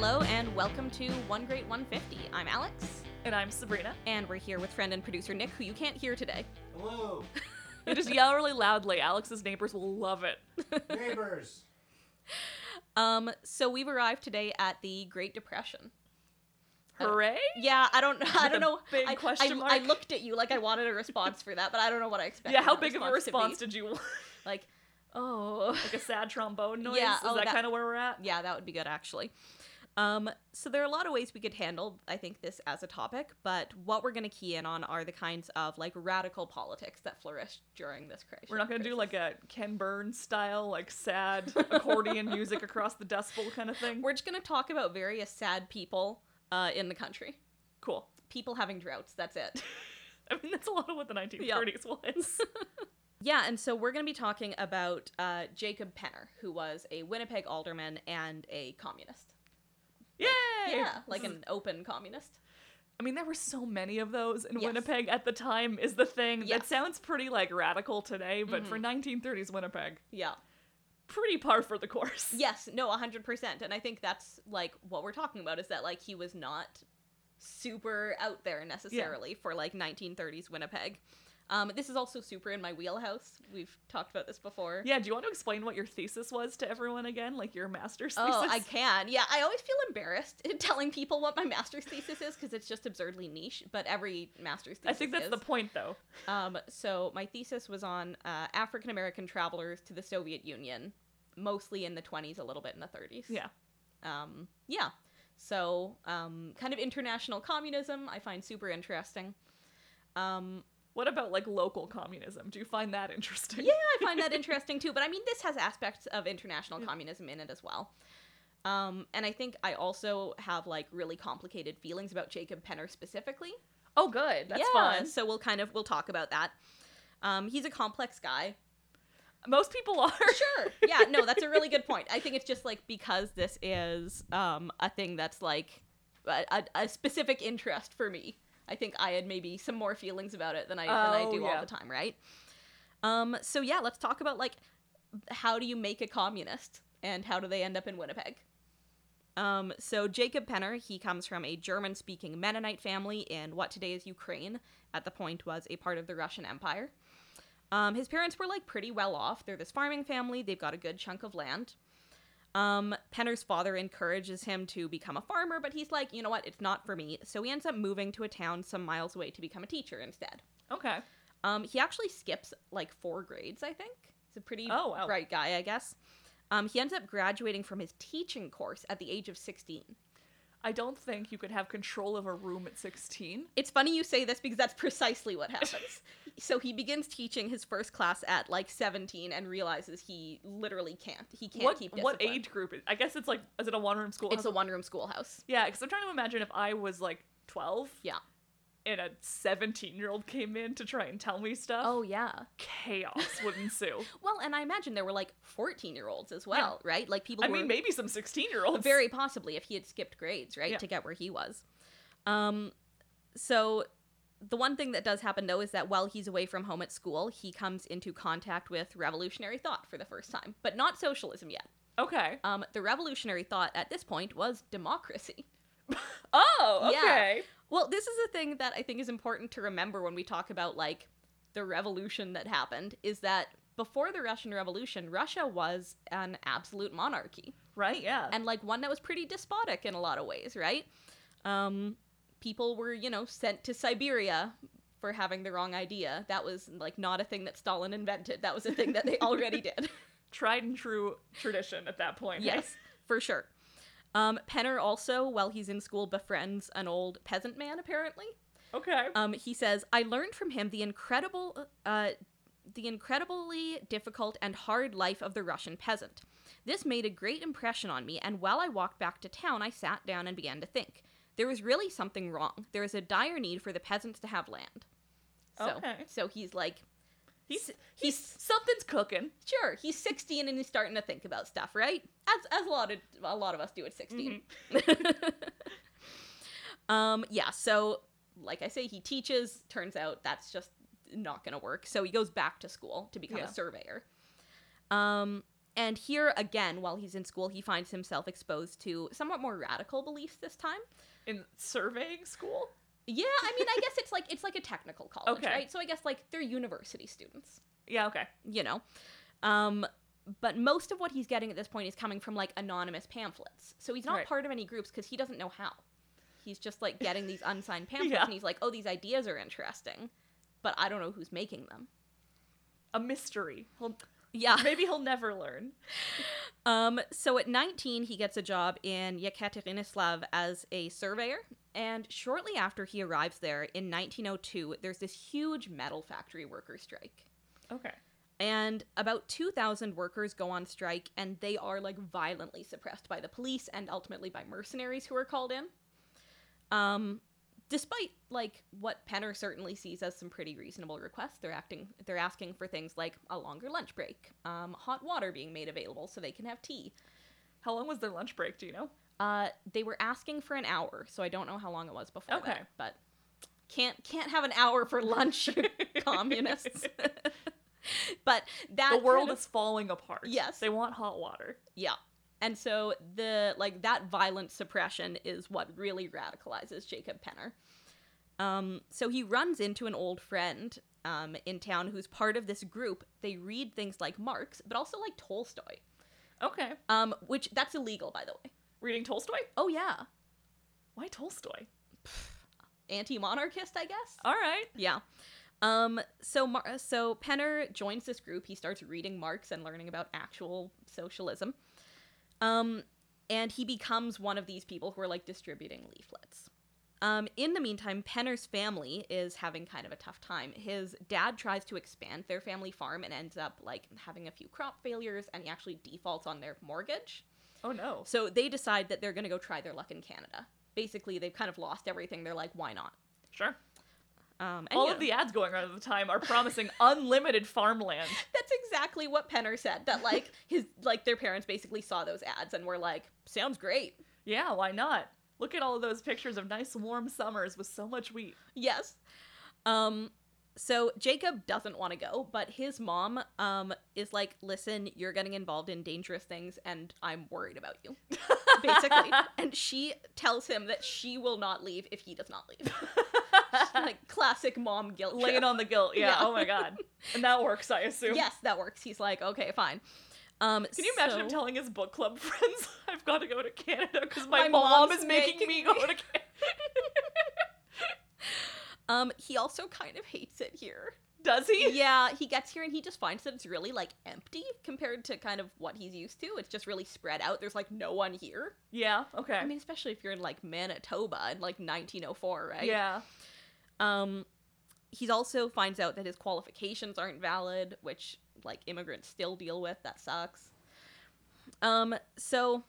Hello and welcome to One Great 150. I'm Alex, And I'm Sabrina. and we're here with friend and producer Nick, who you can't hear today. Hello, You just yell really loudly. Alex's neighbors will love it. neighbors. Um, so we've arrived today at the Great Depression. Hooray! Yeah, I don't, know. I don't know. big I, question I, I looked at you like I wanted a response for that, but I don't know what I expected. Yeah, how that big of a to response be. did you want? Like, oh, like a sad trombone noise? Yeah, Is oh, that, that- kind of where we're at? yeah, that would be good actually. Um, so there are a lot of ways we could handle, I think, this as a topic, but what we're going to key in on are the kinds of like radical politics that flourished during this crisis. We're not gonna do like a Ken Burns style, like sad accordion music across the Dust Bowl kind of thing. We're just going to talk about various sad people uh, in the country. cool. People having droughts. That's it. I mean, that's a lot of what the 1930s was. yeah, and so we're going to be talking about uh, Jacob Penner, who was a Winnipeg alderman and a communist. Yay! Yeah, like an open communist. I mean, there were so many of those in Yes. Winnipeg at the time. Is the thing Yes. that sounds pretty like radical today, but for Mhm. 1930s Winnipeg, Yeah. pretty par for the course. Yes, no, 100%. And I think that's like what we're talking about is that like he was not super out there necessarily for like 1930s Winnipeg. Um, this is also super in my wheelhouse. We've talked about this before. Yeah, do you want to explain what your thesis was to everyone again? Like your master's thesis? Oh, I can. Yeah, I always feel embarrassed telling people what my master's thesis is because it's just absurdly niche. But every master's thesis I think that's is. the point, though. Um, so my thesis was on uh, African American travelers to the Soviet Union, mostly in the 20s, a little bit in the 30s. Yeah. Um, yeah. So um, kind of international communism, I find super interesting. Um, What about like local communism? Do you find that interesting? yeah, I find that interesting too. But I mean, this has aspects of international Yeah. communism in it as well. Um, and I think I also have like really complicated feelings about Jacob Penner specifically. Oh, good. That's yeah, fun. So we'll kind of we'll talk about that. Um, he's a complex guy. Most people are. Sure. Yeah, no, that's a really good point. I think it's just like because this is um, a thing that's like a, a, a specific interest for me. I think I had maybe some more feelings about it than I than I Oh, do yeah. all the time, right? Um, so yeah, let's talk about like how do you make a communist and how do they end up in Winnipeg? Um, so Jacob Penner, he comes from a German-speaking Mennonite family in what today is Ukraine. At the point, was a part of the Russian Empire. Um, his parents were like pretty well off. They're this farming family. They've got a good chunk of land. Um, Penner's father encourages him to become a farmer, but he's like, you know what, it's not for me. So he ends up moving to a town some miles away to become a teacher instead. Okay. Um, he actually skips like four grades, I think. He's a pretty Oh, wow. bright guy, I guess. Um, he ends up graduating from his teaching course at the age of 16. I don't think you could have control of a room at 16. It's funny you say this because that's precisely what happens. so he begins teaching his first class at like 17 and realizes he literally can't. He can't what keep what age group? Is, I guess it's like is it a one room school? It's a one room schoolhouse. yeah, because I'm trying to imagine if I was like 12. Yeah. And a 17 year old came in to try and tell me stuff. Oh, yeah. chaos would ensue. Well, and I imagine there were like 14 year olds as well, right? Like people I mean, maybe some 16 year olds. very possibly if he had skipped grades, right, Yeah. to get where he was. Um, so the one thing that does happen though is that while he's away from home at school, he comes into contact with revolutionary thought for the first time, but not socialism yet. Okay. Um, the revolutionary thought at this point was democracy. Oh, okay. Yeah. Well, this is a thing that I think is important to remember when we talk about like the revolution that happened is that before the Russian Revolution, Russia was an absolute monarchy Right, yeah. and like one that was pretty despotic in a lot of ways, right? Um people were, you know, sent to Siberia for having the wrong idea. That was like not a thing that Stalin invented. That was a thing that they already did. Tried and true tradition at that point. Yes, for sure. Um, Penner also, while he's in school, befriends an old peasant man. Apparently, Okay. um, he says, "I learned from him the incredible, uh, the incredibly difficult and hard life of the Russian peasant. This made a great impression on me, and while I walked back to town, I sat down and began to think. There was really something wrong. There is a dire need for the peasants to have land. So, Okay. so he's like, he's, he's something's cooking. sure he's 16 and he's starting to think about stuff, right? As as a lot of a lot of us do at 16. um, yeah. So, like I say, he teaches. Turns out that's just not going to work. So he goes back to school to become Yeah. a surveyor. Um, and here again, while he's in school, he finds himself exposed to somewhat more radical beliefs this time. In surveying school? Yeah, I mean, I guess it's like it's like a technical college, Okay. right? So I guess like they're university students, Yeah, okay. you know. Um, but most of what he's getting at this point is coming from like anonymous pamphlets. So he's not Right. part of any groups because he doesn't know how. He's just like getting these unsigned pamphlets, Yeah. and he's like, "Oh, these ideas are interesting," but I don't know who's making them. A mystery. He'll, Yeah. maybe he'll never learn. Um, so at 19, he gets a job in Yekaterinoslav as a surveyor. And shortly after he arrives there in 1902, there's this huge metal factory worker strike. Okay. And about 2,000 workers go on strike, and they are like violently suppressed by the police and ultimately by mercenaries who are called in. Um, despite like what Penner certainly sees as some pretty reasonable requests, they're acting they're asking for things like a longer lunch break, um, hot water being made available so they can have tea. How long was their lunch break, do you know? Uh, they were asking for an hour, so I don't know how long it was before Okay. that, but can't can't have an hour for lunch, communists. but that the world kind of- is falling apart. Yes. They want hot water. yeah. And so the like that violent suppression is what really radicalizes Jacob Penner. Um, so he runs into an old friend um, in town who's part of this group. They read things like Marx, but also like Tolstoy, Okay. um, which that's illegal, by the way. Reading Tolstoy? Oh yeah, Why Tolstoy? anti-monarchist, I guess. All right. Yeah. Um. So Mar- so Penner joins this group. He starts reading Marx and learning about actual socialism. Um, and he becomes one of these people who are like distributing leaflets. Um, in the meantime, Penner's family is having kind of a tough time. His dad tries to expand their family farm and ends up like having a few crop failures, and he actually defaults on their mortgage. Oh no. So they decide that they're going to go try their luck in Canada. Basically, they've kind of lost everything. They're like, why not? Sure. Um, All of the ads going around at the time are promising unlimited farmland. That's exactly what Penner said. That like his like their parents basically saw those ads and were like, "Sounds great." Yeah, why not? Look at all of those pictures of nice warm summers with so much wheat. Yes. Um. So Jacob doesn't want to go, but his mom um is like, "Listen, you're getting involved in dangerous things, and I'm worried about you." Basically, and she tells him that she will not leave if he does not leave. like classic mom guilt. Laying trip. on the guilt. Yeah. Yeah. Oh my god. And that works, I assume. Yes, that works. He's like, "Okay, fine." Um, Can you imagine him telling his book club friends, "I've got to go to Canada because my, My mom is making, making me go to Canada." Um, he also kind of hates it here. Does he? yeah, he gets here and he just finds that it's really like empty compared to kind of what he's used to. It's just really spread out. There's like no one here. Yeah. Okay. I mean, especially if you're in like Manitoba in like 1904, right? Yeah. Um, he also finds out that his qualifications aren't valid, which like immigrants still deal with. That sucks. Um, so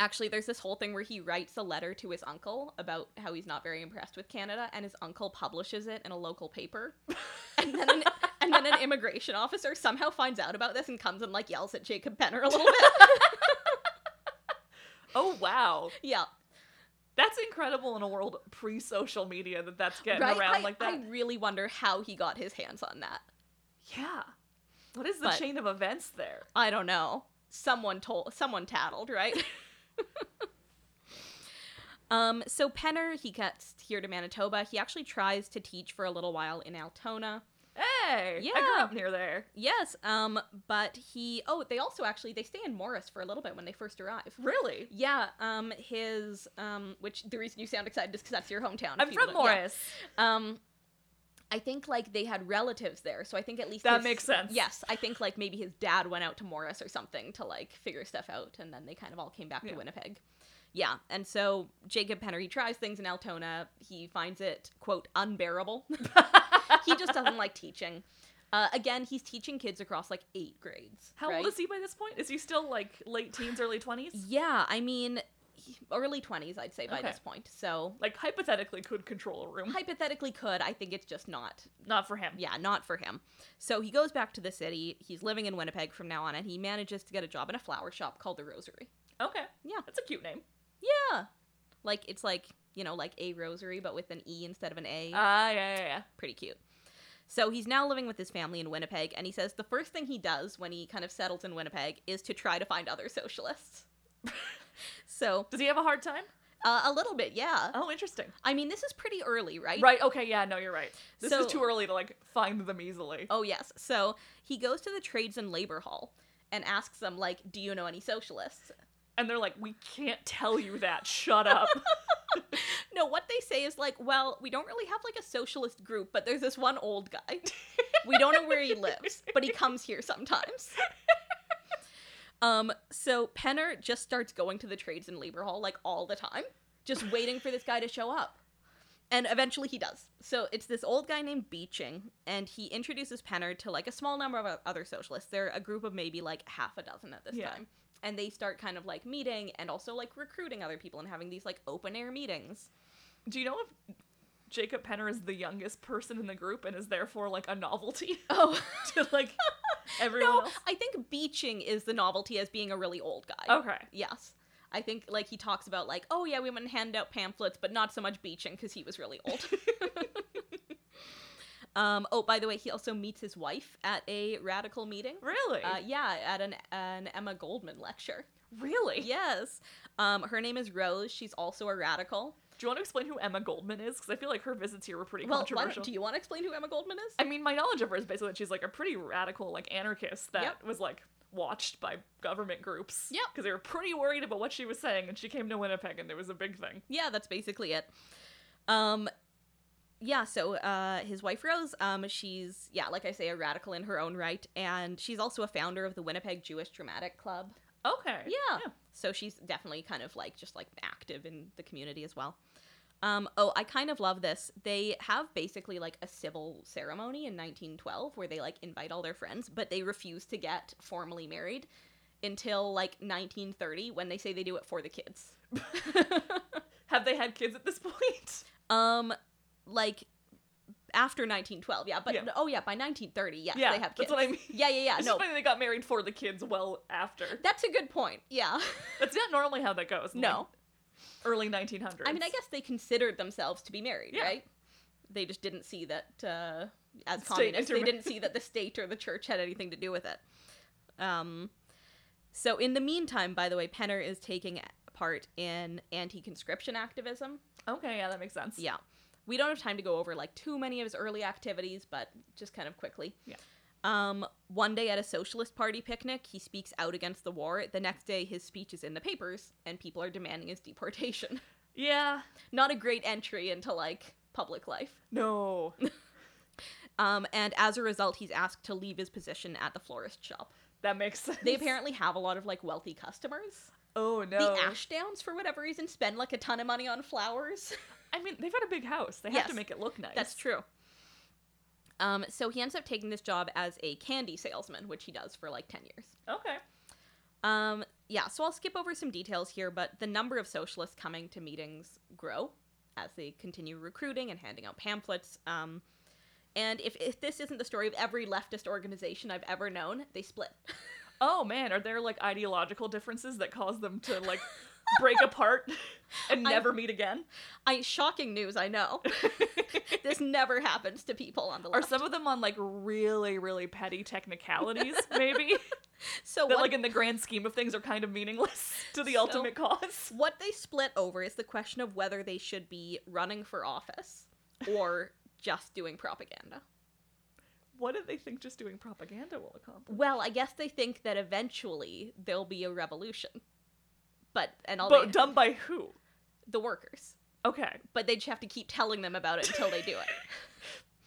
actually, there's this whole thing where he writes a letter to his uncle about how he's not very impressed with Canada, and his uncle publishes it in a local paper, and then an, and then an immigration officer somehow finds out about this and comes and like yells at Jacob Penner a little bit. Oh wow. yeah, That's incredible in a world pre-social media that that's getting right. around I, like that. I really wonder how he got his hands on that. Yeah. What is the But- chain of events there? I don't know. Someone told someone tattled, right? um so Penner he gets here to Manitoba. He actually tries to teach for a little while in Altona. Hey, yeah. I grew up near there. Yes, um but he oh, they also actually they stay in Morris for a little bit when they first arrive. Really? Yeah, um his um which the reason you sound excited is cuz that's your hometown. I'm from don't- yeah. Morris. Um I think like they had relatives there, so I think at least That his- makes sense. Yes, I think like maybe his dad went out to Morris or something to like figure stuff out, and then they kind of all came back Yeah. to Winnipeg. Yeah, and so Jacob Penner he tries things in Altona. He finds it quote unbearable. he just doesn't like teaching. Uh, again, he's teaching kids across like eight grades. How right? old is he by this point? Is he still like late teens, early 20s? Yeah, I mean, early twenties, I'd say by Okay. this point. So Like hypothetically could control a room. hypothetically, could I think it's just not Not for him. yeah, not for him. So he goes back to the city. He's living in Winnipeg from now on, and he manages to get a job in a flower shop called the Rosery. Okay. Yeah. That's a cute name. Yeah, like it's like you know like a rosary, but with an e instead of an a. Ah, yeah, yeah, yeah. Pretty cute. So he's now living with his family in Winnipeg, and he says the first thing he does when he kind of settles in Winnipeg is to try to find other socialists. so Does he have a hard time? uh, a little bit, yeah. Oh, interesting. I mean, this is pretty early, right? Right. Okay. Yeah. No, you're right. This So- is too early to like find them easily. Oh yes. So he goes to the Trades and Labor Hall and asks them like, "Do you know any socialists?" And they're like, we can't tell you that. Shut up. No, what they say is like, "Well, we don't really have like a socialist group, but there's this one old guy. we don't know where he lives, but he comes here sometimes." Um, so Penner just starts going to the Trades and Labor Hall like all the time, just waiting for this guy to show up. And eventually he does. So it's this old guy named Beeching, and he introduces Penner to like a small number of other socialists. They're a group of maybe like half a dozen at this Yeah. time. And they start kind of like meeting and also like recruiting other people and having these like open air meetings. Do you know if Jacob Penner is the youngest person in the group and is therefore like a novelty Oh, to like everyone no, else? I think Beeching is the novelty as being a really old guy. Okay. Yes. I think like he talks about like, oh yeah, we went and hand out pamphlets, but not so much Beeching because he was really old. um, oh, by the way, he also meets his wife at a radical meeting. Really? Uh, yeah, at an an Emma Goldman lecture. really? Yes. Um, her name is Rose. She's also a radical. Do you want to explain who Emma Goldman is? Because I feel like her visits here were pretty Well, controversial. do you want to explain who Emma Goldman is? I mean, my knowledge of her is basically that she's like a pretty radical, like anarchist that Yep. was like watched by government groups. Yep. Because they were pretty worried about what she was saying, and she came to Winnipeg, and it was a big thing. yeah, that's basically it. Um, yeah, so uh, his wife Rose, um, she's yeah, like I say, a radical in her own right, and she's also a founder of the Winnipeg Jewish Dramatic Club. Okay. Yeah. So she's definitely kind of like just like active in the community as well. Um, oh, I kind of love this. They have basically like a civil ceremony in 1912 where they like invite all their friends, but they refuse to get formally married until like 1930 when they say they do it for the kids. Have they had kids at this point? um, like after 1912, yeah, but Yeah. oh yeah, by 1930, yes, Yeah, they have kids. that's what I mean. Yeah, yeah, yeah. It's no, funny they got married for the kids well after. that's a good point. Yeah. That's not normally how that goes. No. Early 1900s. I mean, I guess they considered themselves to be married, Yeah. right? They just didn't see that uh, as State communists. They didn't see that the state or the church had anything to do with it. Um, so in the meantime, by the way, Penner is taking part in anti-conscription activism. Okay, yeah, that makes sense. Yeah, we don't have time to go over like too many of his early activities, but just kind of quickly. Yeah. Um, one day at a socialist party picnic, he speaks out against the war. The next day, his speech is in the papers, and people are demanding his deportation. Yeah. Not a great entry into like public life. No. Um, and as a result, he's asked to leave his position at the florist shop. That makes sense. They apparently have a lot of like wealthy customers. Oh no. The Ashdowns, for whatever reason, spend like a ton of money on flowers. I mean, they've got a big house. They have Yes. to make it look nice. That's true. Um, so he ends up taking this job as a candy salesman, which he does for like 10 years. Okay. Um, yeah, so I'll skip over some details here, but the number of socialists coming to meetings grow as they continue recruiting and handing out pamphlets. Um, and if, if this isn't the story of every leftist organization I've ever known, they split. Oh man, are there like ideological differences that cause them to like break apart and I- never meet again? I shocking news, I know. this never happens to people on the Are some of them on like really, really petty technicalities, maybe? so that what, like in the grand scheme of things are kind of meaningless to the So- ultimate cause? what they split over is the question of whether they should be running for office or just doing propaganda. What do they think just doing propaganda will accomplish? Well, I guess they think that eventually there'll be a revolution. But and all But they, done by who? the workers. Okay. But they just have to keep telling them about it until they do it.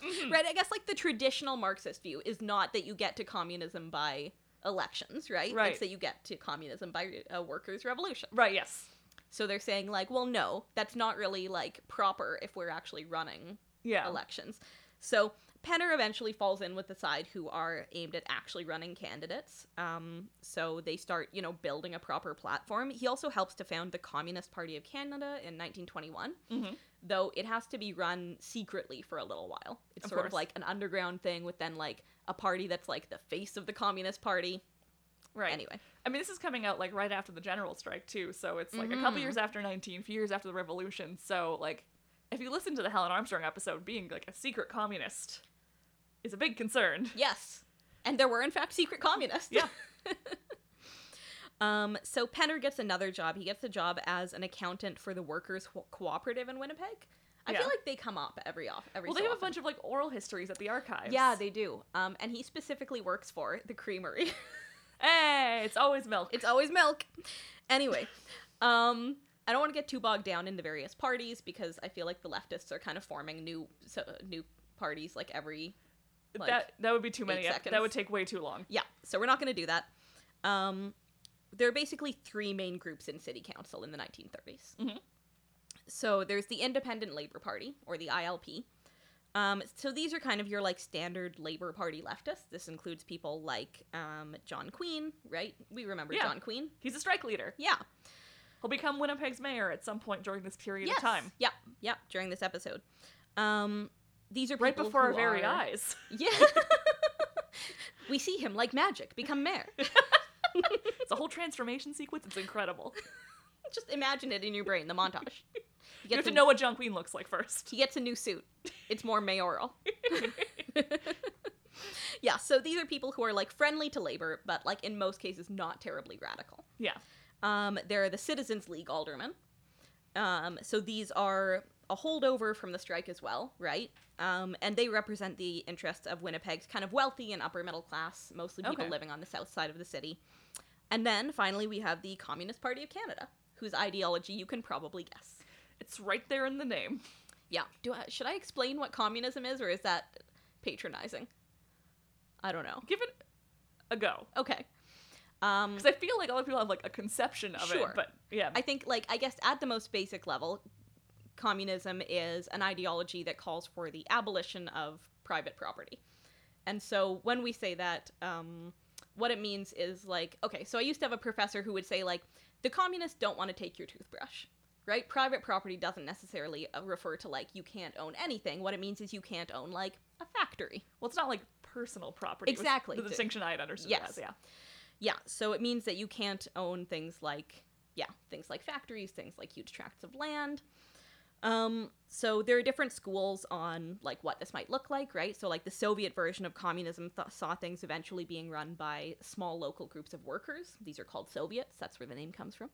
Mm-hmm. right? I guess like the traditional Marxist view is not that you get to communism by elections, right? Right. It's that you get to communism by a workers' revolution. Right, yes. So they're saying like, well, no, that's not really like proper if we're actually running Yeah. elections. So Penner eventually falls in with the side who are aimed at actually running candidates. Um, so they start, you know, building a proper platform. He also helps to found the Communist Party of Canada in 1921, Mhm. though it has to be run secretly for a little while. It's Of sort of like an underground thing with then like a party that's like the face of the Communist Party. Right. Anyway, I mean, this is coming out like right after the general strike too, so it's like a couple Mhm. years after 19, a few years after the revolution. So like, if you listen to the Helen Armstrong episode, being like a secret communist is a big concern. Yes. And there were, in fact, secret communists. Yeah. um, so Penner gets another job. He gets a job as an accountant for the Workers' Co- Cooperative in Winnipeg. I Yeah. feel like they come up every off every. Well, so they have a bunch of like oral histories at the archives. Yeah, they do. Um, and he specifically works for the creamery. Hey, it's always milk. it's always milk. Anyway, um, I don't want to get too bogged down in the various parties because I feel like the leftists are kind of forming new so, new parties like every like, that that would be too many. seconds. That would take way too long. Yeah, so we're not going to do that. Um, there are basically three main groups in city council in the 1930s. Mhm. So there's the Independent Labor Party, or the ILP. Um, so these are kind of your like standard Labor Party leftists. This includes people like um, John Queen, right? We remember Yeah. John Queen. He's a strike leader. Yeah. He'll become Winnipeg's mayor at some point during this period yes. of time. Yeah, yeah, During this episode. Um, these are Right before our very are- eyes. Yeah. we see him like magic become mayor. It's a whole transformation sequence. It's incredible. Just imagine it in your brain, the montage. You have to know what John Queen looks like first. He gets a new suit. It's more mayoral. yeah, so these are people who are like friendly to labor, but like in most cases not terribly radical. Yeah. Um, there are the Citizens League aldermen. Um, so these are a holdover from the strike as well, right? Um, and they represent the interests of Winnipeg's kind of wealthy and upper middle class, mostly people Okay. living on the south side of the city. And then finally, we have the Communist Party of Canada, whose ideology you can probably guess. It's right there in the name. Yeah. Do I, should I explain what communism is, or is that patronizing? I don't know. Give it a go. Okay. Um, Because I feel like a lot of people have like a conception of Sure. it, but yeah, I think, like, I guess at the most basic level, communism is an ideology that calls for the abolition of private property. And so when we say that, um, what it means is like, okay, so I used to have a professor who would say, like, the communists don't want to take your toothbrush, right? Private property doesn't necessarily uh, refer to, like, you can't own anything. What it means is you can't own, like, a factory. well, it's not like personal property. Exactly. The distinction I had understood Yes. as, yeah. Yeah, so it means that you can't own things like yeah, things like factories, things like huge tracts of land. Um, so there are different schools on like what this might look like, right? So like the Soviet version of communism th- saw things eventually being run by small local groups of workers. These are called Soviets. That's where the name comes from.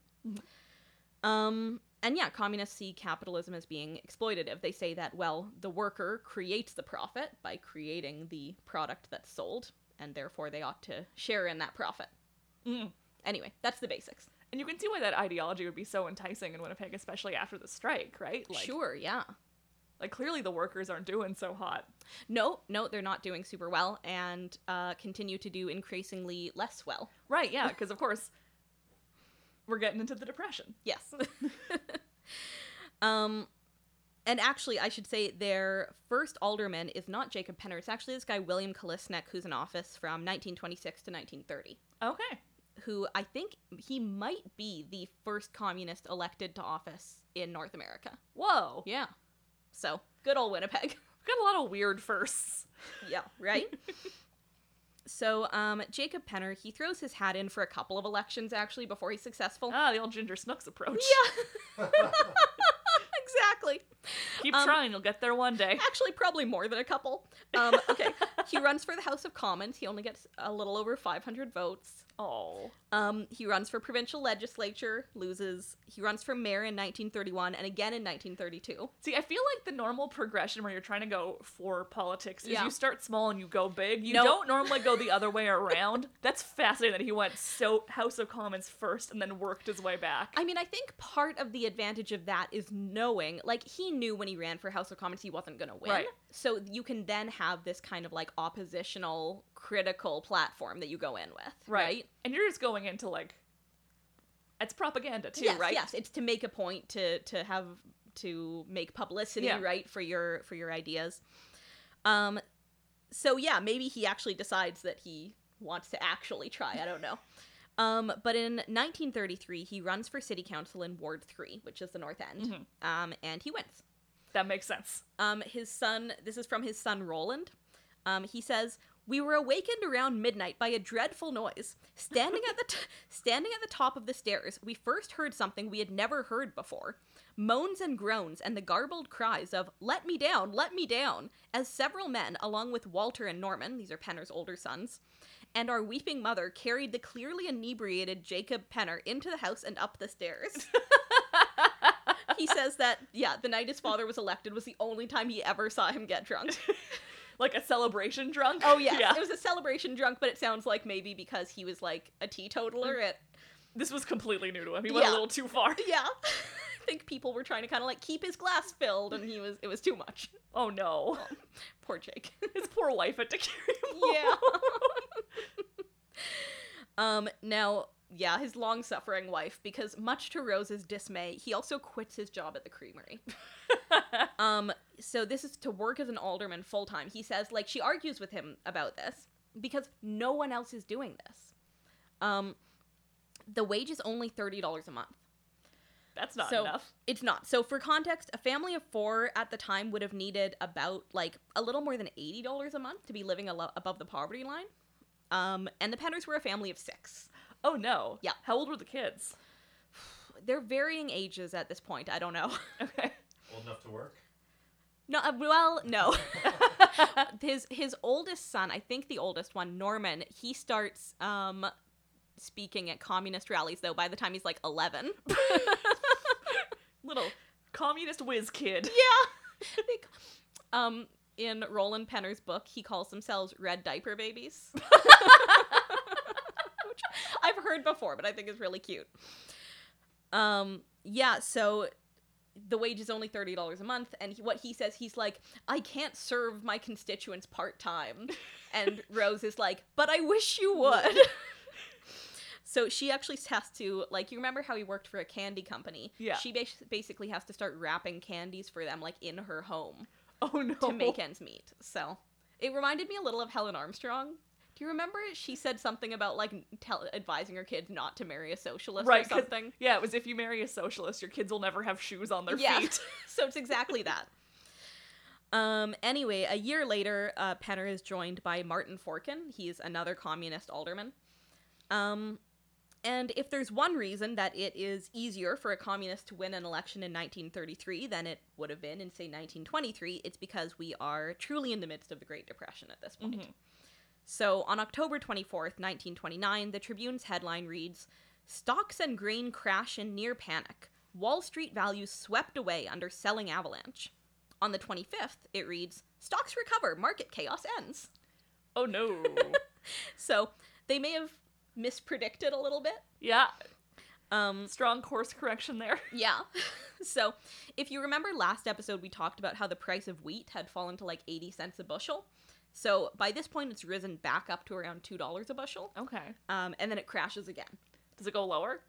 Um, and yeah, communists see capitalism as being exploitative. They say that well, the worker creates the profit by creating the product that's sold, and therefore they ought to share in that profit. Mm. Anyway, that's the basics. And you can see why that ideology would be so enticing in Winnipeg, especially after the strike, right? Like, sure, yeah. Like clearly the workers aren't doing so hot. No, no, they're not doing super well and uh, continue to do increasingly less well. Right, yeah, because of course we're getting into the depression. Yes. um, and actually, I should say their first alderman is not Jacob Penner. It's actually this guy, William Kolisnyk, who's in office from 1926 to 1930. Okay. Who I think he might be the first communist elected to office in North America. Whoa. Yeah. So, good old Winnipeg. We've got a lot of weird firsts. Yeah, right? so, um, Jacob Penner, he throws his hat in for a couple of elections actually before he's successful. Ah, the old Ginger Snooks approach. yeah. exactly. Keep Um, trying, you'll get there one day. Actually, probably more than a couple. Um, okay. he runs for the House of Commons. He only gets a little over 500 votes. Oh. Um, he runs for provincial legislature, loses. He runs for mayor in 1931 and again in 1932. See, I feel like the normal progression where you're trying to go for politics is Yeah. you start small and you go big. You No. don't normally go the other way around. That's fascinating that he went so House of Commons first and then worked his way back. I mean, I think part of the advantage of that is knowing, like, he knew when he ran for House of Commons he wasn't going to win. Right. So you can then have this kind of like oppositional, critical platform that you go in with. Right. And you're just going into like it's propaganda too, yes, right? Yes, it's to make a point to to have to make publicity, Yeah. right, for your for your ideas. Um so yeah, maybe he actually decides that he wants to actually try. I don't know. Um, but in 1933, he runs for city council in Ward 3, which is the North End, Mhm. um, and he wins. That makes sense. Um, his son, this is from his son Roland. Um, he says, "We were awakened around midnight by a dreadful noise. Standing at the t- standing at the top of the stairs, we first heard something we had never heard before: moans and groans and the garbled cries of "Let me down, let me down!" As several men, along with Walter and Norman, these are Penner's older sons, and our weeping mother carried the clearly inebriated Jacob Penner into the house and up the stairs." he says that yeah, the night his father was elected was the only time he ever saw him get drunk. like a celebration drunk. Oh yes, yeah. it was a celebration drunk, but it sounds like maybe because he was like a teetotaler. It This was completely new to him. He went Yeah. a little too far. yeah, I think people were trying to kind of like keep his glass filled, and he was it was too much. Oh no. Poor Jake. His poor wife had to carry him. yeah. Um. Now, yeah, his long-suffering wife, because much to Rose's dismay, he also quits his job at the creamery. Um, so this is to work as an alderman full time. He says, like, she argues with him about this because no one else is doing this. Um, the wage is only thirty dollars a month. That's not so enough. it's not. So for context, a family of four at the time would have needed about like a little more than eighty dollars a month to be living above the poverty line. Um, and the Penners were a family of six. Oh no. Yeah. How old were the kids? They're varying ages at this point. I don't know. Okay. Old enough to work? No, uh, well, no. his his oldest son, I think the oldest one, Norman, he starts um speaking at communist rallies though by the time he's like 11. Little communist whiz kid. yeah. Um in Roland Penner's book, he calls themselves red diaper babies. I've heard before, but I think is really cute. Um yeah, so the wage is only $30 a month and he, what he says he's like I can't serve my constituents part-time. And Rose is like, "But I wish you would." So she actually has to like you remember how he worked for a candy company? Yeah. She bas- basically has to start wrapping candies for them like in her home Oh no. to make ends meet. So it reminded me a little of Helen Armstrong. Do you remember she said something about like tell- advising her kids not to marry a socialist Right, or something? Yeah, it was if you marry a socialist, your kids will never have shoes on their Yeah. feet. so it's exactly that. Um. Anyway, a year later, uh, Penner is joined by Martin Forkin. He's another communist alderman. Um, and if there's one reason that it is easier for a communist to win an election in 1933 than it would have been in, say, 1923, it's because we are truly in the midst of the Great Depression at this point. Mhm. So on October 24th, 1929, the Tribune's headline reads Stocks and grain crash in near panic. Wall Street values swept away under selling avalanche. On the 25th, it reads Stocks recover, market chaos ends. Oh no. So they may have mispredicted a little bit. yeah. Um, Strong course correction there. yeah. so if you remember last episode, we talked about how the price of wheat had fallen to like 80 cents a bushel. So by this point, it's risen back up to around $2 a bushel. Okay. Um, and then it crashes again. Does it go lower?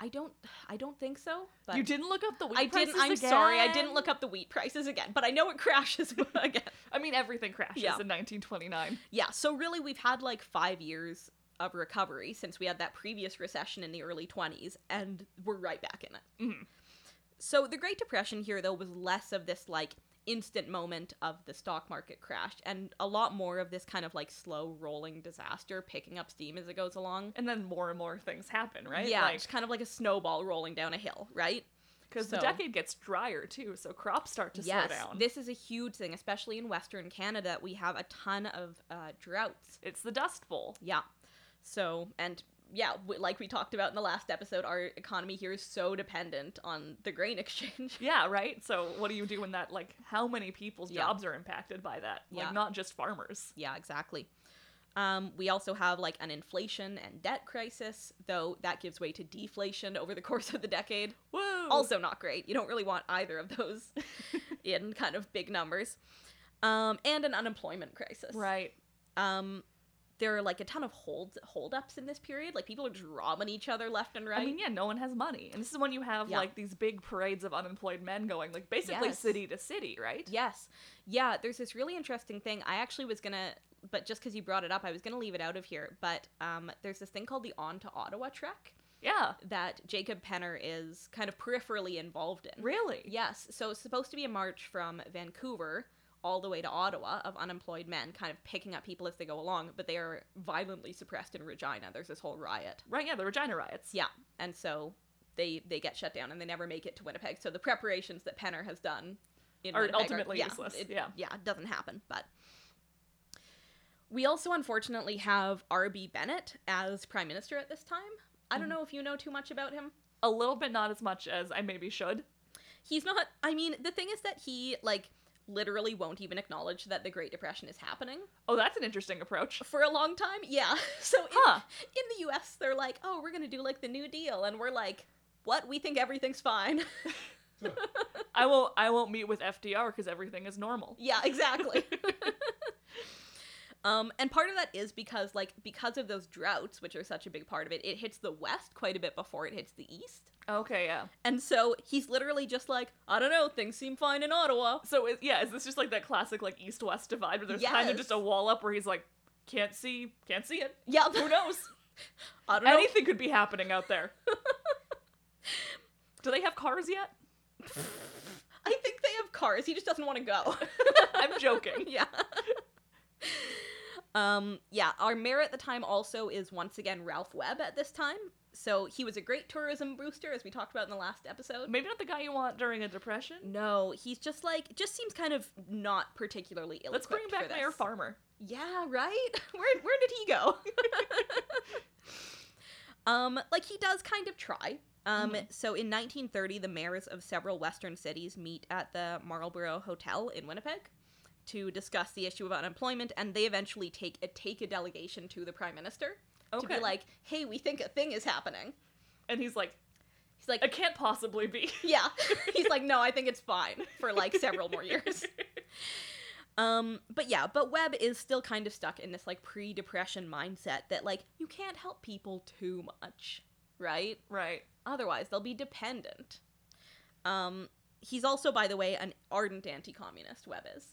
I don't I don't think so. But you didn't look up the wheat I didn't prices I'm sorry, I again? didn't look up the wheat prices again, but I know it crashes again. I mean, everything crashes Yeah. in 1929. Yeah, so really we've had like 5 years of recovery since we had that previous recession in the early 20s and we're right back in it. Mhm. So the Great Depression here though was less of this like instant moment of the stock market crash and a lot more of this kind of like slow rolling disaster picking up steam as it goes along. And then more and more things happen, right? Yeah, Like, it's kind of like a snowball rolling down a hill, right? because the decade gets drier too, so crops start to yes, slow down. this is a huge thing, especially in Western Canada. We have a ton of uh, droughts. It's the Dust Bowl. Yeah. So, and yeah, w- like we talked about in the last episode, our economy here is so dependent on the grain exchange. Yeah, right? So what do you do when that, like, how many people's Yeah. jobs are impacted by that? Like, Yeah. not just farmers. yeah, exactly. Um, we also have like an inflation and debt crisis, though that gives way to deflation over the course of the decade. Woo! Also, not great. You don't really want either of those in kind of big numbers. Um, and an unemployment crisis. right. Um, there are like a ton of hold holdups in this period. Like people are just robbing each other left and right. I mean, yeah, no one has money. And this is when you have, Yeah. like, these big parades of unemployed men going, like, basically Yes. city to city, right? Yes. Yeah, there's this really interesting thing. I actually was to but just cuz you brought it up, I was to leave it out of here, but um there's this thing called the On to Ottawa trek Yeah. that Jacob Penner is kind of peripherally involved in. Really? Yes. So it's supposed to be a march from Vancouver all the way to Ottawa of unemployed men kind of picking up people as they go along, but they are violently suppressed in Regina. There's this whole riot. Right, yeah, the Regina riots. Yeah, and so they they get shut down and they never make it to Winnipeg. So the preparations that Penner has done in Are Winnipeg ultimately yeah, useless, It, yeah. yeah, it doesn't happen. But we also unfortunately have R.B. Bennett as prime minister at this time. I Mm-hmm. don't know if you know too much about him. A little bit, not as much as I maybe should. He's not. I mean, the thing is that he like literally won't even acknowledge that the Great Depression is happening Oh, that's an interesting approach. for a long time. Yeah. So in, Huh. in the U.S., they're like, "Oh, we're gonna do like the New Deal," and we're like, "What? We think everything's fine." I won't I won't meet with FDR because everything is normal. Yeah, exactly. um, and part of that is because, like, because of those droughts, which are such a big part of it, it hits the west quite a bit before it hits the east. Okay, yeah. And so he's literally just like, I don't know, things seem fine in Ottawa. So is, yeah, is this just like that classic like east west divide where there's kind of just a wall up where he's like can't see can't see it. Yeah, Who knows? I don't know. Anything could be happening out there. Do they have cars yet? I think they have cars. He just doesn't want to go. I'm joking. yeah. Um, yeah, our mayor at the time also is once again Ralph Webb at this time. So he was a great tourism booster, as we talked about in the last episode. Maybe not the guy you want during a depression. No, he's just like just seems kind of not particularly ill. Let's bring back Mayor Farmer. Yeah, right. Where where did he go? um, like he does kind of try. Um, Mhm. so in 1930, the mayors of several western cities meet at the Marlborough Hotel in Winnipeg to discuss the issue of unemployment, and they eventually take a take a delegation to the prime minister to be like, "Hey, we think a thing is happening." And he's like, He's like, it can't possibly be. "Yeah." He's like, "No, I think it's fine for like several more years." Um, but yeah, but Webb is still kind of stuck in this like pre-depression mindset that like you can't help people too much, right? right. Otherwise, they'll be dependent. Um, he's also, by the way, an ardent anti-communist. Webb is.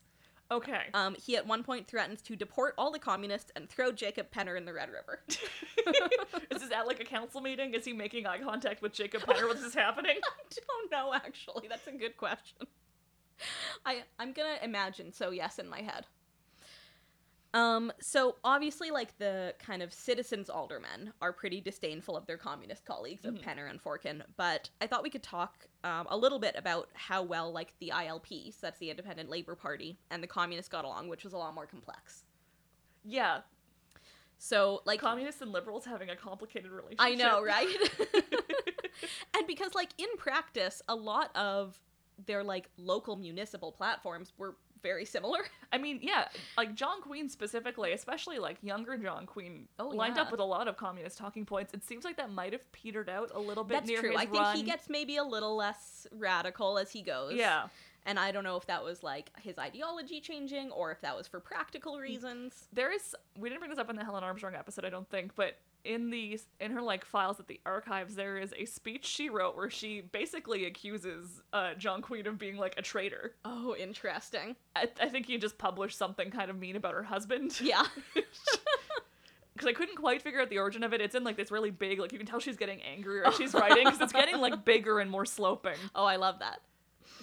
Okay. Um, he at one point threatens to deport all the communists and throw Jacob Penner in the Red River. is this at like a council meeting? Is he making eye contact with Jacob Penner? What's this happening? I don't know. Actually, that's a good question. I I'm gonna imagine. So yes, in my head. Um, so obviously, like the kind of citizens aldermen are pretty disdainful of their communist colleagues of Mhm. Penner and Forkin, but I thought we could talk um, a little bit about how well like the ILP, so that's the Independent Labor Party, and the communists got along, which was a lot more complex. Yeah, So like communists and liberals having a complicated relationship. I know, right? and because like in practice, a lot of their like local municipal platforms were very similar. I mean, yeah, like John Queen specifically, especially like younger John Queen, Oh, lined yeah. up with a lot of communist talking points. It seems like that might have petered out a little bit That's near true. his I think run. he gets maybe a little less radical as he goes. Yeah, And I don't know if that was like his ideology changing or if that was for Mm. practical reasons. there is. We didn't bring this up in the Helen Armstrong episode, I don't think, but in the in her like files at the archives, there is a speech she wrote where she basically accuses uh, John Queen of being like a traitor. Oh, interesting. I, I think he just published something kind of mean about her husband. Yeah. because I couldn't quite figure out the origin of it. It's in like this really big, like you can tell she's getting angrier as she's writing because it's getting like bigger and more sloping. oh, I love that.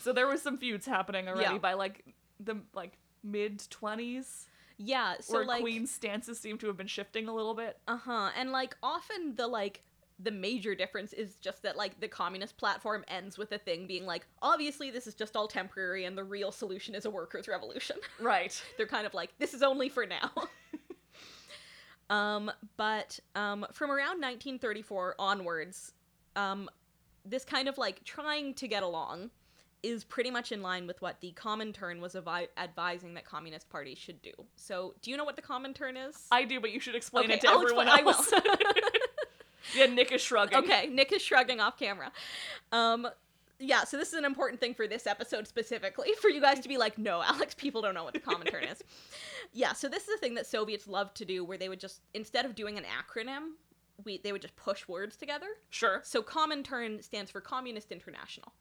So there was some feuds happening already Yeah. by like the like mid twenties, Yeah. So where like Queen's stances seem to have been shifting a little bit. Uh-huh. And like often the like the major difference is just that like the communist platform ends with a thing being like obviously this is just all temporary and the real solution is a workers revolution. Right. They're kind of like this is only for now. um but um from around 1934 onwards um this kind of like trying to get along is pretty much in line with what the Comintern was avi- advising that communist parties should do. So, do you know what the Comintern is? I do, but you should explain Okay, it to I'll everyone explain- I will. else. yeah, Nick is shrugging. Okay, Nick is shrugging off camera. Um, yeah, so this is an important thing for this episode specifically for you guys to be like, no, Alex, people don't know what the Comintern is. Yeah, so this is a thing that Soviets loved to do where they would just instead of doing an acronym, we they would just push words together. Sure. So Comintern stands for Communist International.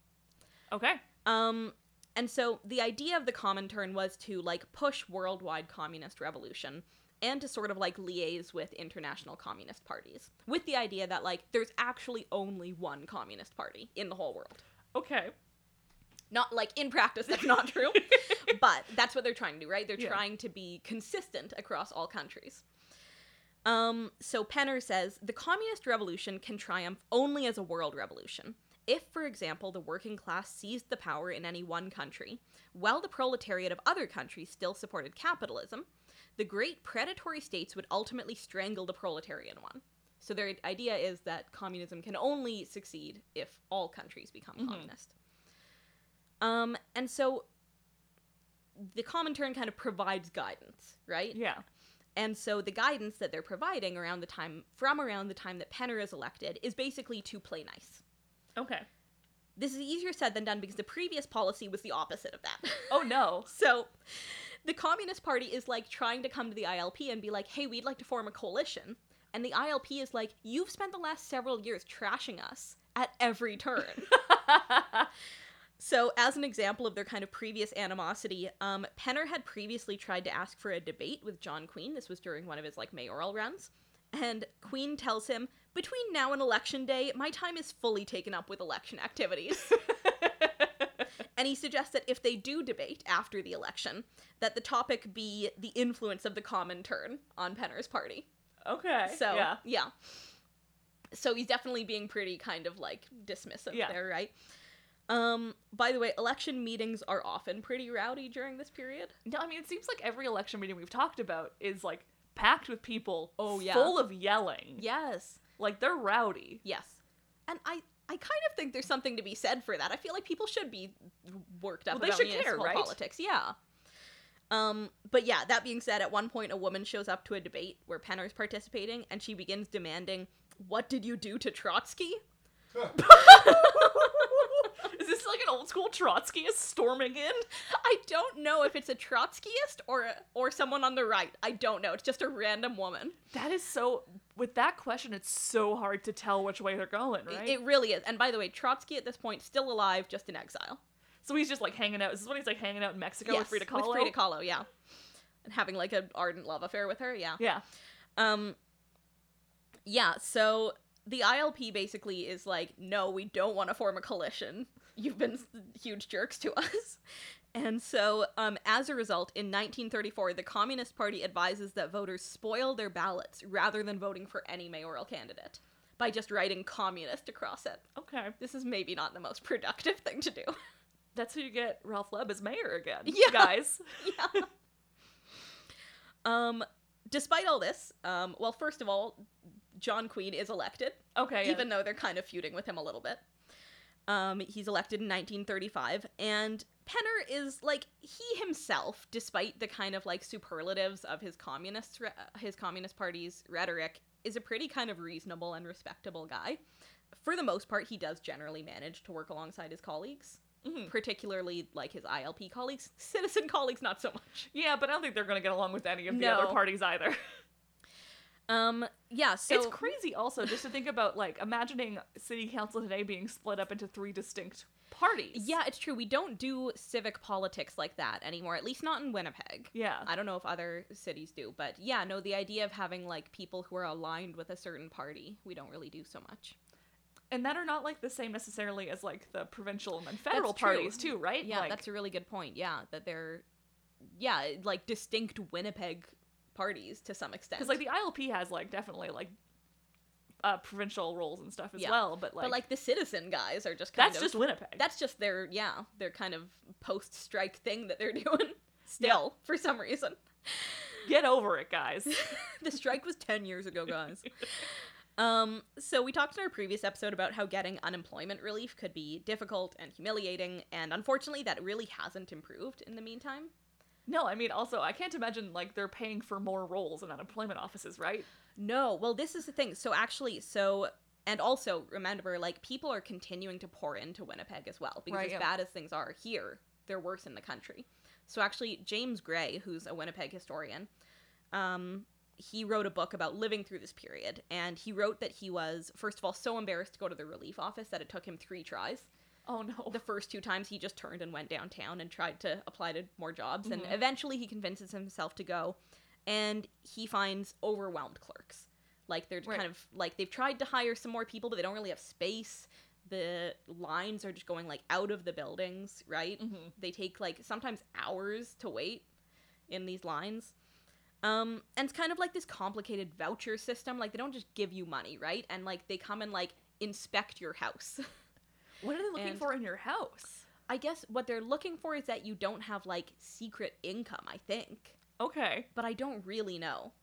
Okay. Um, and so the idea of the Comintern was to like push worldwide communist revolution and to sort of like liaise with international communist parties with the idea that like there's actually only one communist party in the whole world. Okay. Not like in practice, that's not true, but that's what they're trying to do, right? They're Yeah. trying to be consistent across all countries. Um, so Penner says the communist revolution can triumph only as a world revolution. If, for example, the working class seized the power in any one country, while the proletariat of other countries still supported capitalism, the great predatory states would ultimately strangle the proletarian one. So their idea is that communism can only succeed if all countries become Mhm. communist. Um, and so the Comintern kind of provides guidance, right? Yeah. And so the guidance that they're providing around the time from around the time that Penner is elected is basically to play nice. Okay. This is easier said than done because the previous policy was the opposite of that. Oh no. so the Communist Party is like trying to come to the ILP and be like, "Hey, we'd like to form a coalition." And the ILP is like, "You've spent the last several years trashing us at every turn." So, as an example of their kind of previous animosity, um, Penner had previously tried to ask for a debate with John Queen. This was during one of his like mayoral runs, and Queen tells him, "Between now and election day, my time is fully taken up with election activities." and he suggests that if they do debate after the election, that the topic be the influence of the Comintern on Penner's party. okay. So yeah. yeah. So he's definitely being pretty kind of like dismissive Yeah. there, right? Um, by the way, election meetings are often pretty rowdy during this period. No, I mean it seems like every election meeting we've talked about is like packed with people. Oh, yeah. Full of yelling. Yes. Like they're rowdy. Yes. And I I kind of think there's something to be said for that. I feel like people should be worked up Well, they about should care, right? politics. Yeah. Um, but yeah, that being said, at one point a woman shows up to a debate where Penner's participating and she begins demanding, What did you do to Trotsky? Is this like an old school Trotskyist storming in? I don't know if it's a Trotskyist or or someone on the right. I don't know. It's just a random woman. That is so. With that question, it's so hard to tell which way they're going, right? It really is. And by the way, Trotsky at this point still alive, just in exile. so he's just like hanging out. This is when he's like hanging out in Mexico Yes, with Frida Kahlo. With Frida Kahlo, yeah. And having like an ardent love affair with her, yeah. Yeah. Um yeah, so the ILP basically is like, no, we don't want to form a coalition. You've been huge jerks to us. And so, um, as a result, in 1934, the Communist Party advises that voters spoil their ballots rather than voting for any mayoral candidate by just writing communist across it. Okay. This is maybe not the most productive thing to do. That's how you get Ralph Webb as mayor again. Yeah. Guys. yeah. Um, despite all this, um, well, first of all, John Queen is elected, Okay. yeah. even though they're kind of feuding with him a little bit. Um, he's elected in 1935, and Penner is like he himself, despite the kind of like superlatives of his communist re- his communist party's rhetoric, is a pretty kind of reasonable and respectable guy. For the most part, he does generally manage to work alongside his colleagues, Mhm. particularly like his ILP colleagues. Citizen colleagues, not so much. Yeah, but I don't think they're gonna get along with any of the No. other parties either. Um, yeah, so it's crazy also just to think about like imagining city council today being split up into three distinct parties. Yeah, it's true. We don't do civic politics like that anymore, at least not in Winnipeg. Yeah. I don't know if other cities do, but yeah, no, the idea of having like people who are aligned with a certain party, we don't really do so much. And that are not like the same necessarily as like the provincial and then federal parties too, right? Yeah, like, that's a really good point. Yeah, that they're yeah, like distinct Winnipeg parties to some extent. because like the ILP has like definitely like uh provincial roles and stuff as Yeah. well, but like, but like the citizen guys are just kind that's of just Winnipeg. that's just their yeah, their kind of post-strike thing that they're doing still for some reason. Get over it, guys. the strike was 10 years ago, guys. um, so we talked in our previous episode about how getting unemployment relief could be difficult and humiliating, and unfortunately, that really hasn't improved in the meantime. No, I mean also I can't imagine like they're paying for more roles in unemployment offices, right? No, well, this is the thing. So actually, so and also remember, like people are continuing to pour into Winnipeg as well because Right, as yeah. bad as things are here, they're worse in the country. So actually, James Gray, who's a Winnipeg historian, um, he wrote a book about living through this period, and he wrote that he was first of all so embarrassed to go to the relief office that it took him three tries. Oh no. The first two times he just turned and went downtown and tried to apply to more jobs, and Mhm. eventually he convinces himself to go, and he finds overwhelmed clerks. Like they're Right. kind of like they've tried to hire some more people, but they don't really have space. the lines are just going like out of the buildings, right? Mhm. They take like sometimes hours to wait in these lines. Um, and it's kind of like this complicated voucher system. Like they don't just give you money, right? And like they come and like inspect your house. What are they looking And- for in your house? I guess what they're looking for is that you don't have like secret income, I think. Okay. But I don't really know.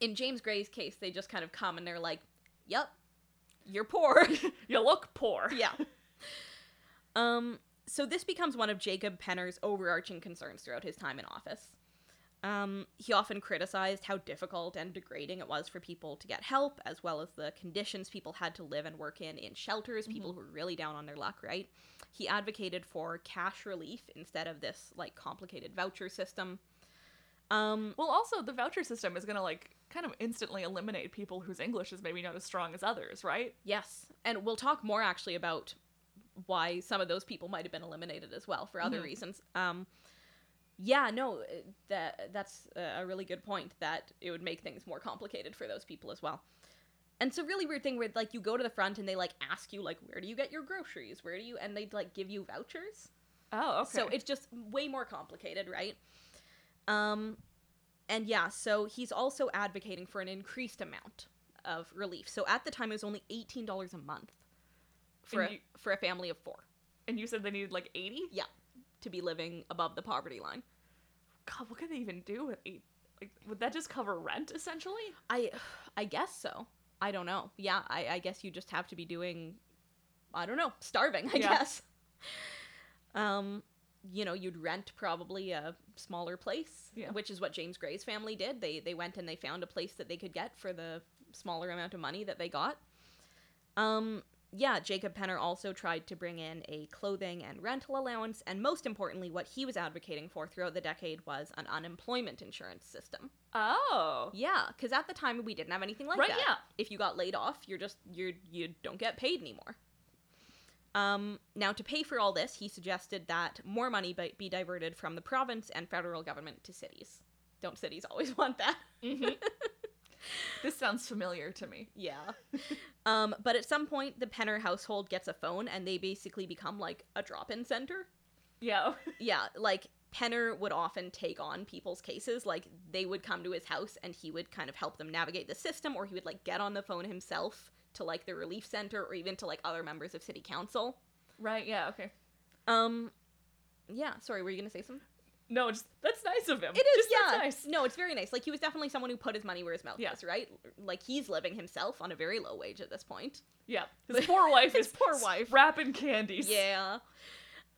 In James Gray's case, they just kind of come and they're like, "Yep, you're poor." You look poor. yeah. Um, so this becomes one of Jacob Penner's overarching concerns throughout his time in office. Um, he often criticized how difficult and degrading it was for people to get help, as well as the conditions people had to live and work in in shelters, people who were really down on their luck, right? He advocated for cash relief instead of this like complicated voucher system. Um, Well, also the voucher system is gonna like kind of instantly eliminate people whose English is maybe not as strong as others, right? Yes, and we'll talk more actually about why some of those people might have been eliminated as well for other Mhm. reasons. Um, yeah, no, uh, that that's a really good point. That it would make things more complicated for those people as well. And it's a really weird thing where like you go to the front and they like ask you like where do you get your groceries? Where do you and they'd like give you vouchers. Oh, okay. So it's just way more complicated, right? Um, and yeah, so he's also advocating for an increased amount of relief. So at the time, it was only eighteen dollars a month for And a, you- for a family of four and you said they needed like eighty. To be living above the poverty line. God, what could they even do with eight? Like, would that just cover rent essentially? I I guess so. I don't know. Yeah, I, I guess you just have to be doing, I don't know, starving. I Yeah. guess. Um, you know, you'd rent probably a smaller place, Yeah. which is what James Gray's family did. They they went and they found a place that they could get for the smaller amount of money that they got. Um, yeah, Jacob Penner also tried to bring in a clothing and rental allowance, and most importantly, what he was advocating for throughout the decade was an unemployment insurance system. Oh. Yeah, because at the time we didn't have anything like Right, that. yeah. If you got laid off, you're just you're you don't get paid anymore. Um, now to pay for all this, he suggested that more money be, be diverted from the province and federal government to cities. Don't cities always want that? Mhm. this sounds familiar to me. Yeah. um, but at some point, the Penner household gets a phone, and they basically become like a drop-in center. Yeah. Yeah, like Penner would often take on people's cases. Like they would come to his house and he would kind of help them navigate the system, or he would like get on the phone himself to like the relief center or even to like other members of city council. right. Yeah. Okay. Um yeah, sorry, were you gonna say something? No, just that's nice of him. It is, Just, yeah. Nice. No, it's very nice. Like he was definitely someone who put his money where his mouth Yeah. is, right? Like he's living himself on a very low wage at this point. Yeah. His poor wife His is poor wife. wrapping candies. Yeah.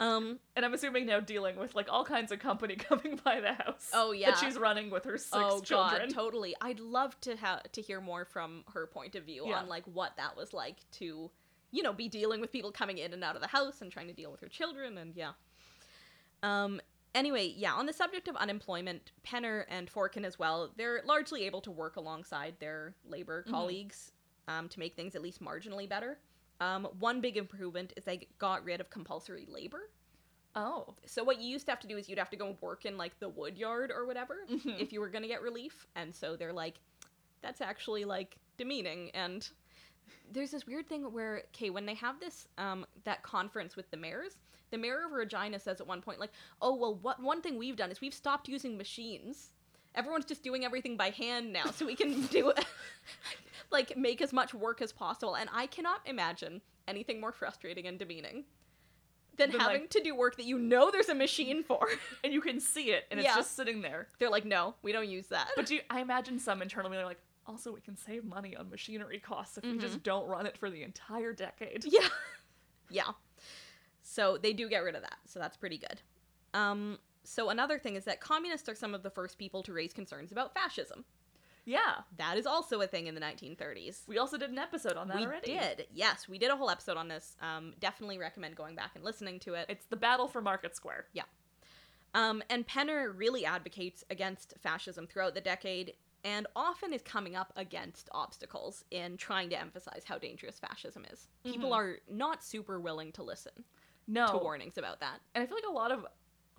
Um And I'm assuming now dealing with like all kinds of company coming by the house. Oh, yeah. That she's running with her six oh children. god, totally. I'd love to have to hear more from her point of view Yeah. on like what that was like to, you know, be dealing with people coming in and out of the house and trying to deal with her children and yeah. Um anyway, yeah, on the subject of unemployment, Penner and Forkin as well, they're largely able to work alongside their labor Mhm. colleagues um, to make things at least marginally better. Um, one big improvement is they got rid of compulsory labor. oh. So what you used to have to do is you'd have to go work in like the wood yard or whatever Mhm. if you were gonna get relief. And so they're like, that's actually like demeaning. And there's this weird thing where, okay, when they have this um that conference with the mayors, the mayor of Regina says at one point, like, oh well, what one thing we've done is we've stopped using machines. Everyone's just doing everything by hand now, so we can do like make as much work as possible. And I cannot imagine anything more frustrating and demeaning than having like- to do work that you know there's a machine for. And you can see it, and Yeah. it's just sitting there. They're like, no, we don't use that. But you, I imagine some internally are like, also we can save money on machinery costs if we Mm-hmm. just don't run it for the entire decade. yeah, yeah. So they do get rid of that. So that's pretty good. Um. So another thing is that communists are some of the first people to raise concerns about fascism. Yeah. That is also a thing in the 1930s. We also did an episode on that we already. did. Yes, we did a whole episode on this. Um, definitely recommend going back and listening to it. It's the battle for Market Square. Yeah. Um, and Penner really advocates against fascism throughout the decade and often is coming up against obstacles in trying to emphasize how dangerous fascism is. People Mhm. are not super willing to listen No. to warnings about that. And I feel like a lot of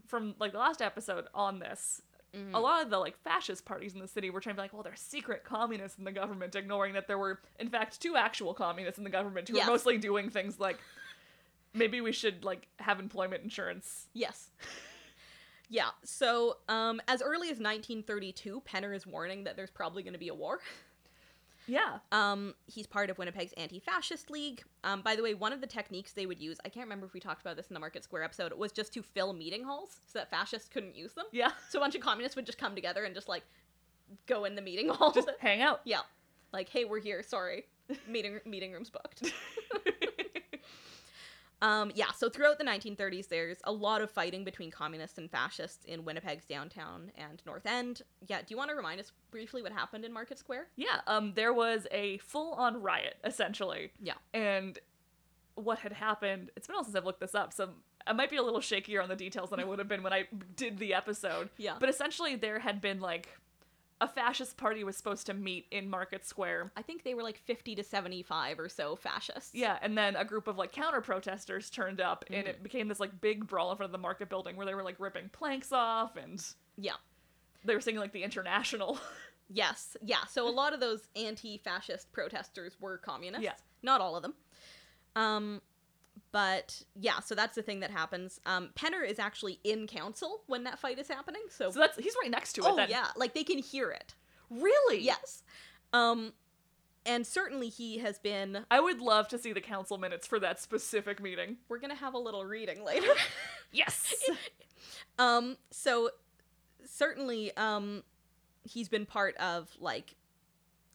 from like the last episode on this, a lot of the like fascist parties in the city were trying to be like, well, there's secret communists in the government, ignoring that there were in fact two actual communists in the government who Yes. were mostly doing things like maybe we should like have employment insurance. Yes. Yeah, so um, as early as 1932, Penner is warning that there's probably going to be a war. Yeah. Um, he's part of Winnipeg's anti-fascist league. Um, by the way, one of the techniques they would use, I can't remember if we talked about this in the Market Square episode, was just to fill meeting halls so that fascists couldn't use them. Yeah. So a bunch of communists would just come together and just like go in the meeting hall. Just hang out. yeah, like hey, we're here. Sorry, meeting meeting rooms booked. Um, yeah, so throughout the 1930s, there's a lot of fighting between communists and fascists in Winnipeg's downtown and North End. Yeah, do you want to remind us briefly what happened in Market Square? Yeah, um, there was a full-on riot essentially, Yeah. and what had happened. It's been a while since I've looked this up, so I might be a little shakier on the details than I would have been when I did the episode. Yeah. But essentially, there had been like a fascist party was supposed to meet in Market Square. I think they were like 50 to 75 or so fascists. Yeah, and then a group of like counter protesters turned up, and Mm-hmm. it became this like big brawl in front of the market building where they were like ripping planks off, and Yeah. they were singing like the International. Yes. Yeah. So a lot of those anti-fascist protesters were communists. Yeah. Not all of them. Um, but yeah. So that's the thing that happens. Um, Penner is actually in council when that fight is happening. So, so that's he's right next to it. oh then. yeah, like they can hear it. really? Yes. Um, and certainly he has been. I would love to see the council minutes for that specific meeting. We're gonna have a little reading later. Yes. um. So certainly, um, he's been part of like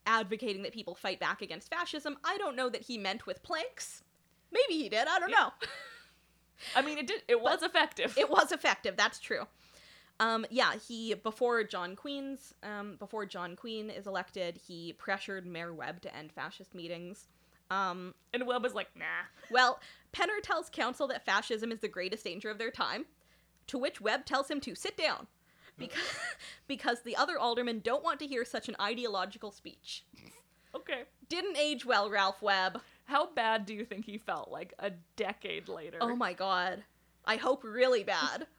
advocating that people fight back against fascism. I don't know that he meant with planks. Maybe he did. I don't Yeah. know. I mean, it did. It was effective. It was effective. That's true. Um, yeah, he before John Queen's um, before John Queen is elected, he pressured Mayor Webb to end fascist meetings. Um, and Webb was like, nah. well, Penner tells council that fascism is the greatest danger of their time, to which Webb tells him to sit down because because the other aldermen don't want to hear such an ideological speech. Okay. Didn't age well, Ralph Webb. How bad do you think he felt like a decade later? Oh my god. I hope really bad.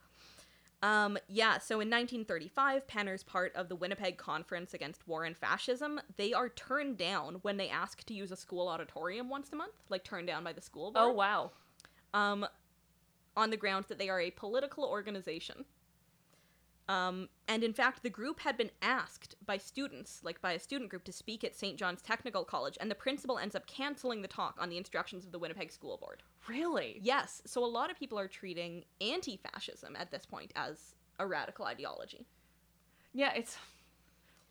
Um, yeah, so in 1935, Penner's part of the Winnipeg Conference Against War and Fascism. They are turned down when they ask to use a school auditorium once a month, like turned down by the school board. Oh wow. um, on the grounds that they are a political organization. Um, and in fact, the group had been asked by students, like by a student group, to speak at St. John's Technical College, and the principal ends up canceling the talk on the instructions of the Winnipeg School Board. Really? Yes, so a lot of people are treating anti fascism at this point as a radical ideology. Yeah. It's.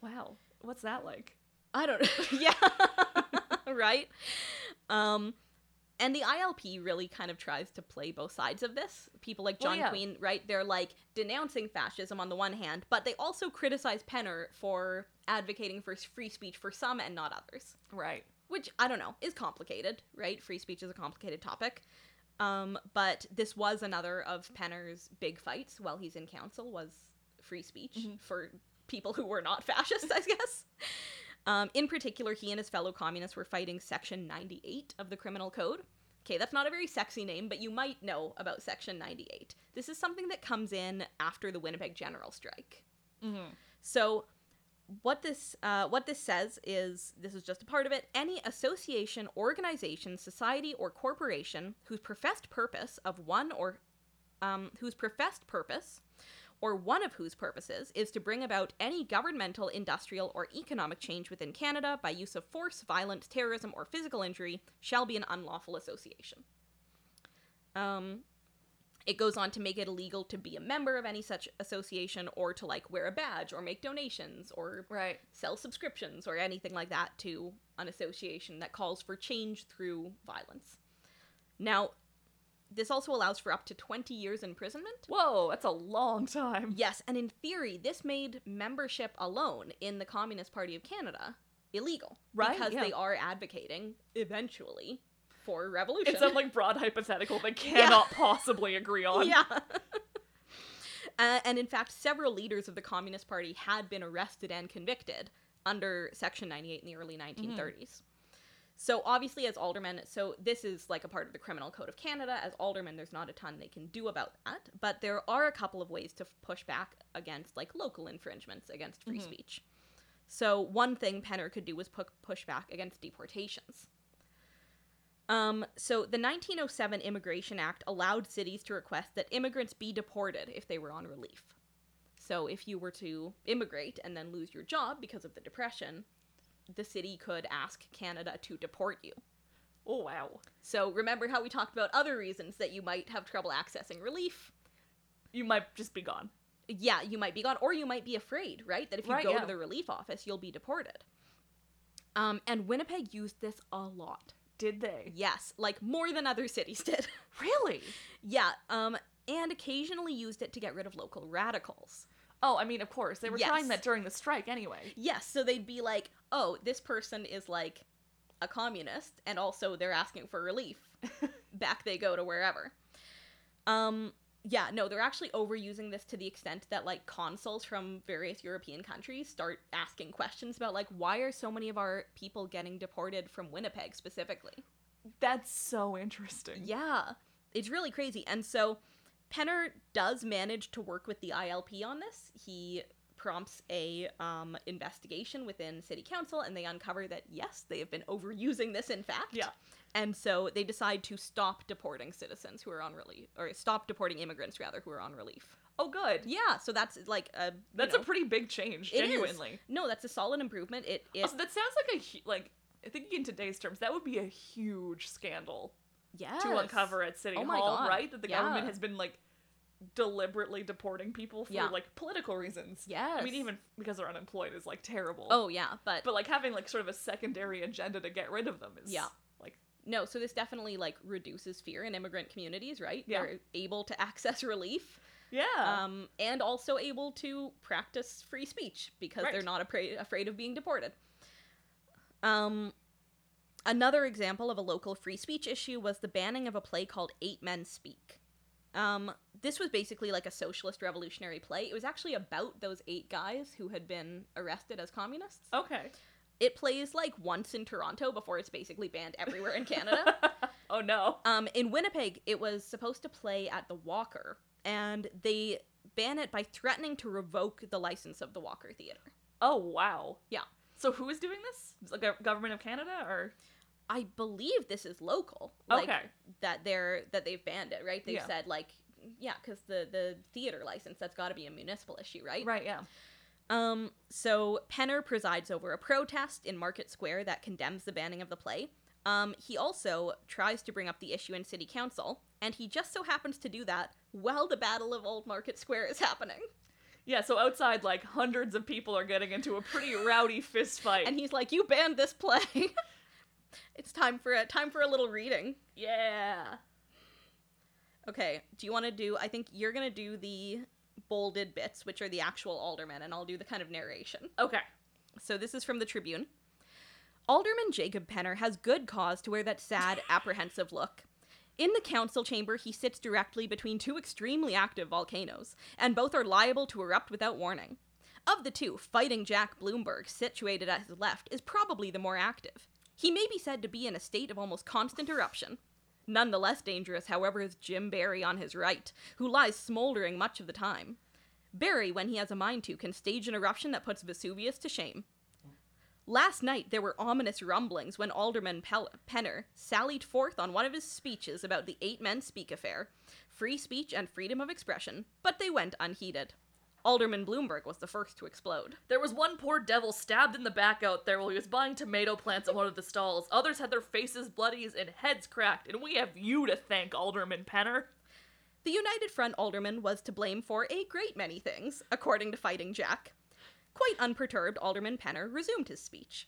Wow. What's that like? I don't know. yeah. right? Um and the ILP really kind of tries to play both sides of this. People like Well, John yeah. Queen, right? They're like denouncing fascism on the one hand, but they also criticize Penner for advocating for free speech for some and not others, Right. which I don't know is complicated, right? Free speech is a complicated topic. Um, but this was another of Penner's big fights while he's in council was free speech Mm-hmm. for people who were not fascists, I guess. Um, in particular, he and his fellow communists were fighting Section 98 of the Criminal Code. Okay, that's not a very sexy name, but you might know about Section 98. This is something that comes in after the Winnipeg General Strike. Mm-hmm. So, what this uh, what this says is this is just a part of it. Any association, organization, society, or corporation whose professed purpose of one or um, whose professed purpose or one of whose purposes is to bring about any governmental, industrial, or economic change within Canada by use of force, violence, terrorism, or physical injury shall be an unlawful association. Um, it goes on to make it illegal to be a member of any such association or to like wear a badge or make donations or Right. sell subscriptions or anything like that to an association that calls for change through violence. Now, this also allows for up to 20 years imprisonment. Whoa, that's a long time. Yes, and in theory, this made membership alone in the Communist Party of Canada illegal. Right, Because yeah. they are advocating, eventually, for revolution. It's some like broad hypothetical they cannot possibly agree on. yeah. uh, and in fact, several leaders of the Communist Party had been arrested and convicted under Section 98 in the early 1930s. So obviously, as aldermen, so this is like a part of the Criminal Code of Canada. As aldermen, there's not a ton they can do about that, but there are a couple of ways to push back against like local infringements against free Mhm. speech. So one thing Penner could do was pu- push back against deportations. Um, so the 1907 Immigration Act allowed cities to request that immigrants be deported if they were on relief. So if you were to immigrate and then lose your job because of the depression, the city could ask Canada to deport you. Oh wow. So remember how we talked about other reasons that you might have trouble accessing relief? You might just be gone. Yeah, you might be gone, or you might be afraid, right? That if you Right, go yeah. to the relief office, you'll be deported. Um, and Winnipeg used this a lot. Did they? Yes, like more than other cities did. Really? yeah, um, and occasionally used it to get rid of local radicals. Oh, I mean, of course. They were Yes. trying that during the strike anyway. Yes, so they'd be like, oh, this person is like a communist, and also they're asking for relief. Back they go to wherever. Um, yeah, no, they're actually overusing this to the extent that like consuls from various European countries start asking questions about like why are so many of our people getting deported from Winnipeg specifically? That's so interesting. Yeah, it's really crazy. And so Penner does manage to work with the ILP on this. He prompts a um, investigation within city council, and they uncover that yes, they have been overusing this. In fact, Yeah. And so they decide to stop deporting citizens who are on relief, or stop deporting immigrants rather who are on relief. Oh, good. Yeah, so that's like a That's know, a pretty big change, is. genuinely. No, that's a solid improvement. It it Also, that sounds like a hu- like thinking in today's terms, that would be a huge scandal yes. to uncover at City Oh Hall, God. right? That the government has been like deliberately deporting people for Yeah. like political reasons. Yes. I mean, even because they're unemployed is like terrible. Oh yeah, but but like having like sort of a secondary agenda to get rid of them is Yeah. like No, so this definitely like reduces fear in immigrant communities, right? Yeah. They're able to access relief, yeah. um, and also able to practice free speech because they're not afraid afraid of being deported. Um, another example of a local free speech issue was the banning of a play called Eight Men Speak. Um, this was basically like a socialist revolutionary play. It was actually about those eight guys who had been arrested as communists. okay. It plays like once in Toronto before it's basically banned everywhere in Canada. oh no. Um, in Winnipeg, it was supposed to play at the Walker, and they ban it by threatening to revoke the license of the Walker Theater. Oh wow. Yeah. So who is doing this? The gov- government of Canada or I believe this is local. Like, Okay. That they're that they've banned it, right? They've Yeah. said like, yeah, because the the theater license that's got to be a municipal issue, right? right? Yeah. Um, so Penner presides over a protest in Market Square that condemns the banning of the play. Um, he also tries to bring up the issue in city council, and he just so happens to do that while the Battle of Old Market Square is happening. Yeah. So outside, like hundreds of people are getting into a pretty rowdy fist fight. And he's like, "You banned this play. it's time for a time for a little reading." yeah. Okay, do you want to do? I think you're gonna do the bolded bits, which are the actual aldermen, and I'll do the kind of narration. Okay. So this is from the Tribune. Alderman Jacob Penner has good cause to wear that sad, apprehensive look. In the council chamber, he sits directly between two extremely active volcanoes, and both are liable to erupt without warning. Of the two, Fighting Jack Blumberg, situated at his left, is probably the more active. He may be said to be in a state of almost constant eruption. None the less dangerous, however, is Jim Barry on his right, who lies smoldering much of the time. Barry, when he has a mind to, can stage an eruption that puts Vesuvius to shame. Last night, there were ominous rumblings when Alderman Pel- Penner sallied forth on one of his speeches about the Eight Men Speak affair free speech and freedom of expression, but they went unheeded. Alderman Blumberg was the first to explode. There was one poor devil stabbed in the back out there while he was buying tomato plants at one of the stalls. Others had their faces bloodied and heads cracked, and we have you to thank, Alderman Penner. The United Front alderman was to blame for a great many things, according to Fighting Jack. Quite unperturbed, Alderman Penner resumed his speech.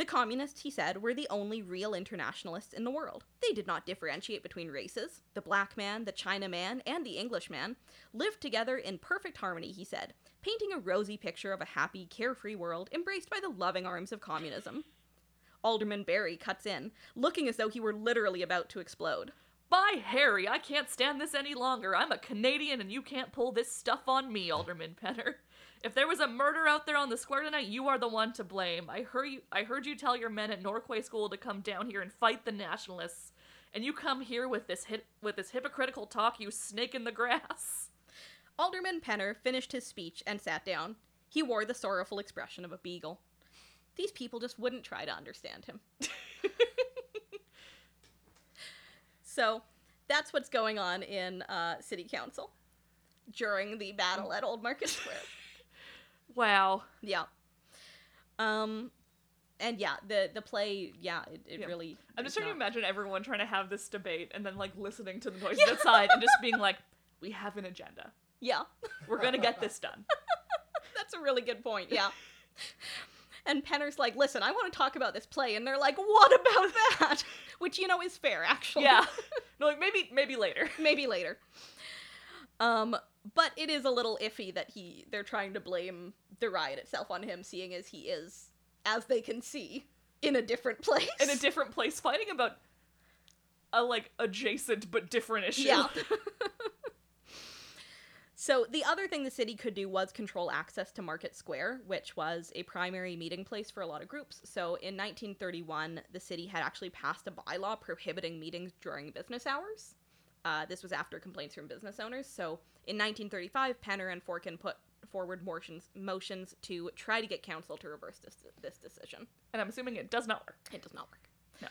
The communists, he said, were the only real internationalists in the world. They did not differentiate between races. The black man, the China man, and the Englishman lived together in perfect harmony, he said, painting a rosy picture of a happy, carefree world embraced by the loving arms of communism. Alderman Barry cuts in, looking as though he were literally about to explode. By Harry, I can't stand this any longer. I'm a Canadian and you can't pull this stuff on me, Alderman Penner. If there was a murder out there on the square tonight, you are the one to blame. I heard you I heard you tell your men at Norquay School to come down here and fight the nationalists. And you come here with this hit with this hypocritical talk, you snake in the grass. Alderman Penner finished his speech and sat down. He wore the sorrowful expression of a beagle. These people just wouldn't try to understand him. so that's what's going on in uh, City Council during the battle at Old Market Square. Wow. yeah. Um, and yeah, the the play, yeah, it, it Yeah. really. I'm just trying to imagine everyone trying to have this debate and then like listening to the noises outside and just being like, "We have an agenda. Yeah, We're gonna get this done." that's a really good point. Yeah. And Penner's like, listen, I want to talk about this play. And they're like, what about that? Which, you know, is fair, actually. yeah. No, like maybe maybe later. maybe later. Um, but it is a little iffy that he they're trying to blame the riot itself on him, seeing as he is, as they can see, in a different place. In a different place, fighting about a like adjacent but different issue. yeah. so the other thing the city could do was control access to Market Square, which was a primary meeting place for a lot of groups. So in 1931, the city had actually passed a bylaw prohibiting meetings during business hours. Uh, this was after complaints from business owners. So in 1935, Penner and Forkin put forward motions motions to try to get council to reverse this this decision. And I'm assuming it does not work. It does not work. No.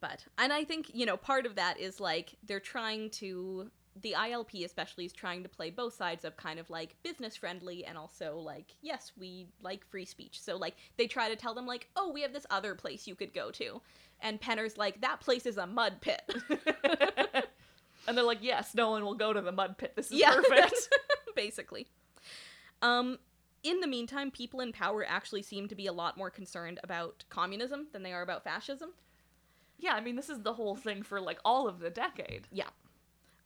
But and I think, you know, part of that is like they're trying to the ILP especially is trying to play both sides of kind of like business friendly and also like yes, we like free speech. So like they try to tell them like, "Oh, we have this other place you could go to." And Penner's like, "That place is a mud pit." and they're like, "Yes, no one will go to the mud pit. This is yeah, perfect." basically. Um in the meantime, people in power actually seem to be a lot more concerned about communism than they are about fascism. yeah, I mean, this is the whole thing for like all of the decade. Yeah.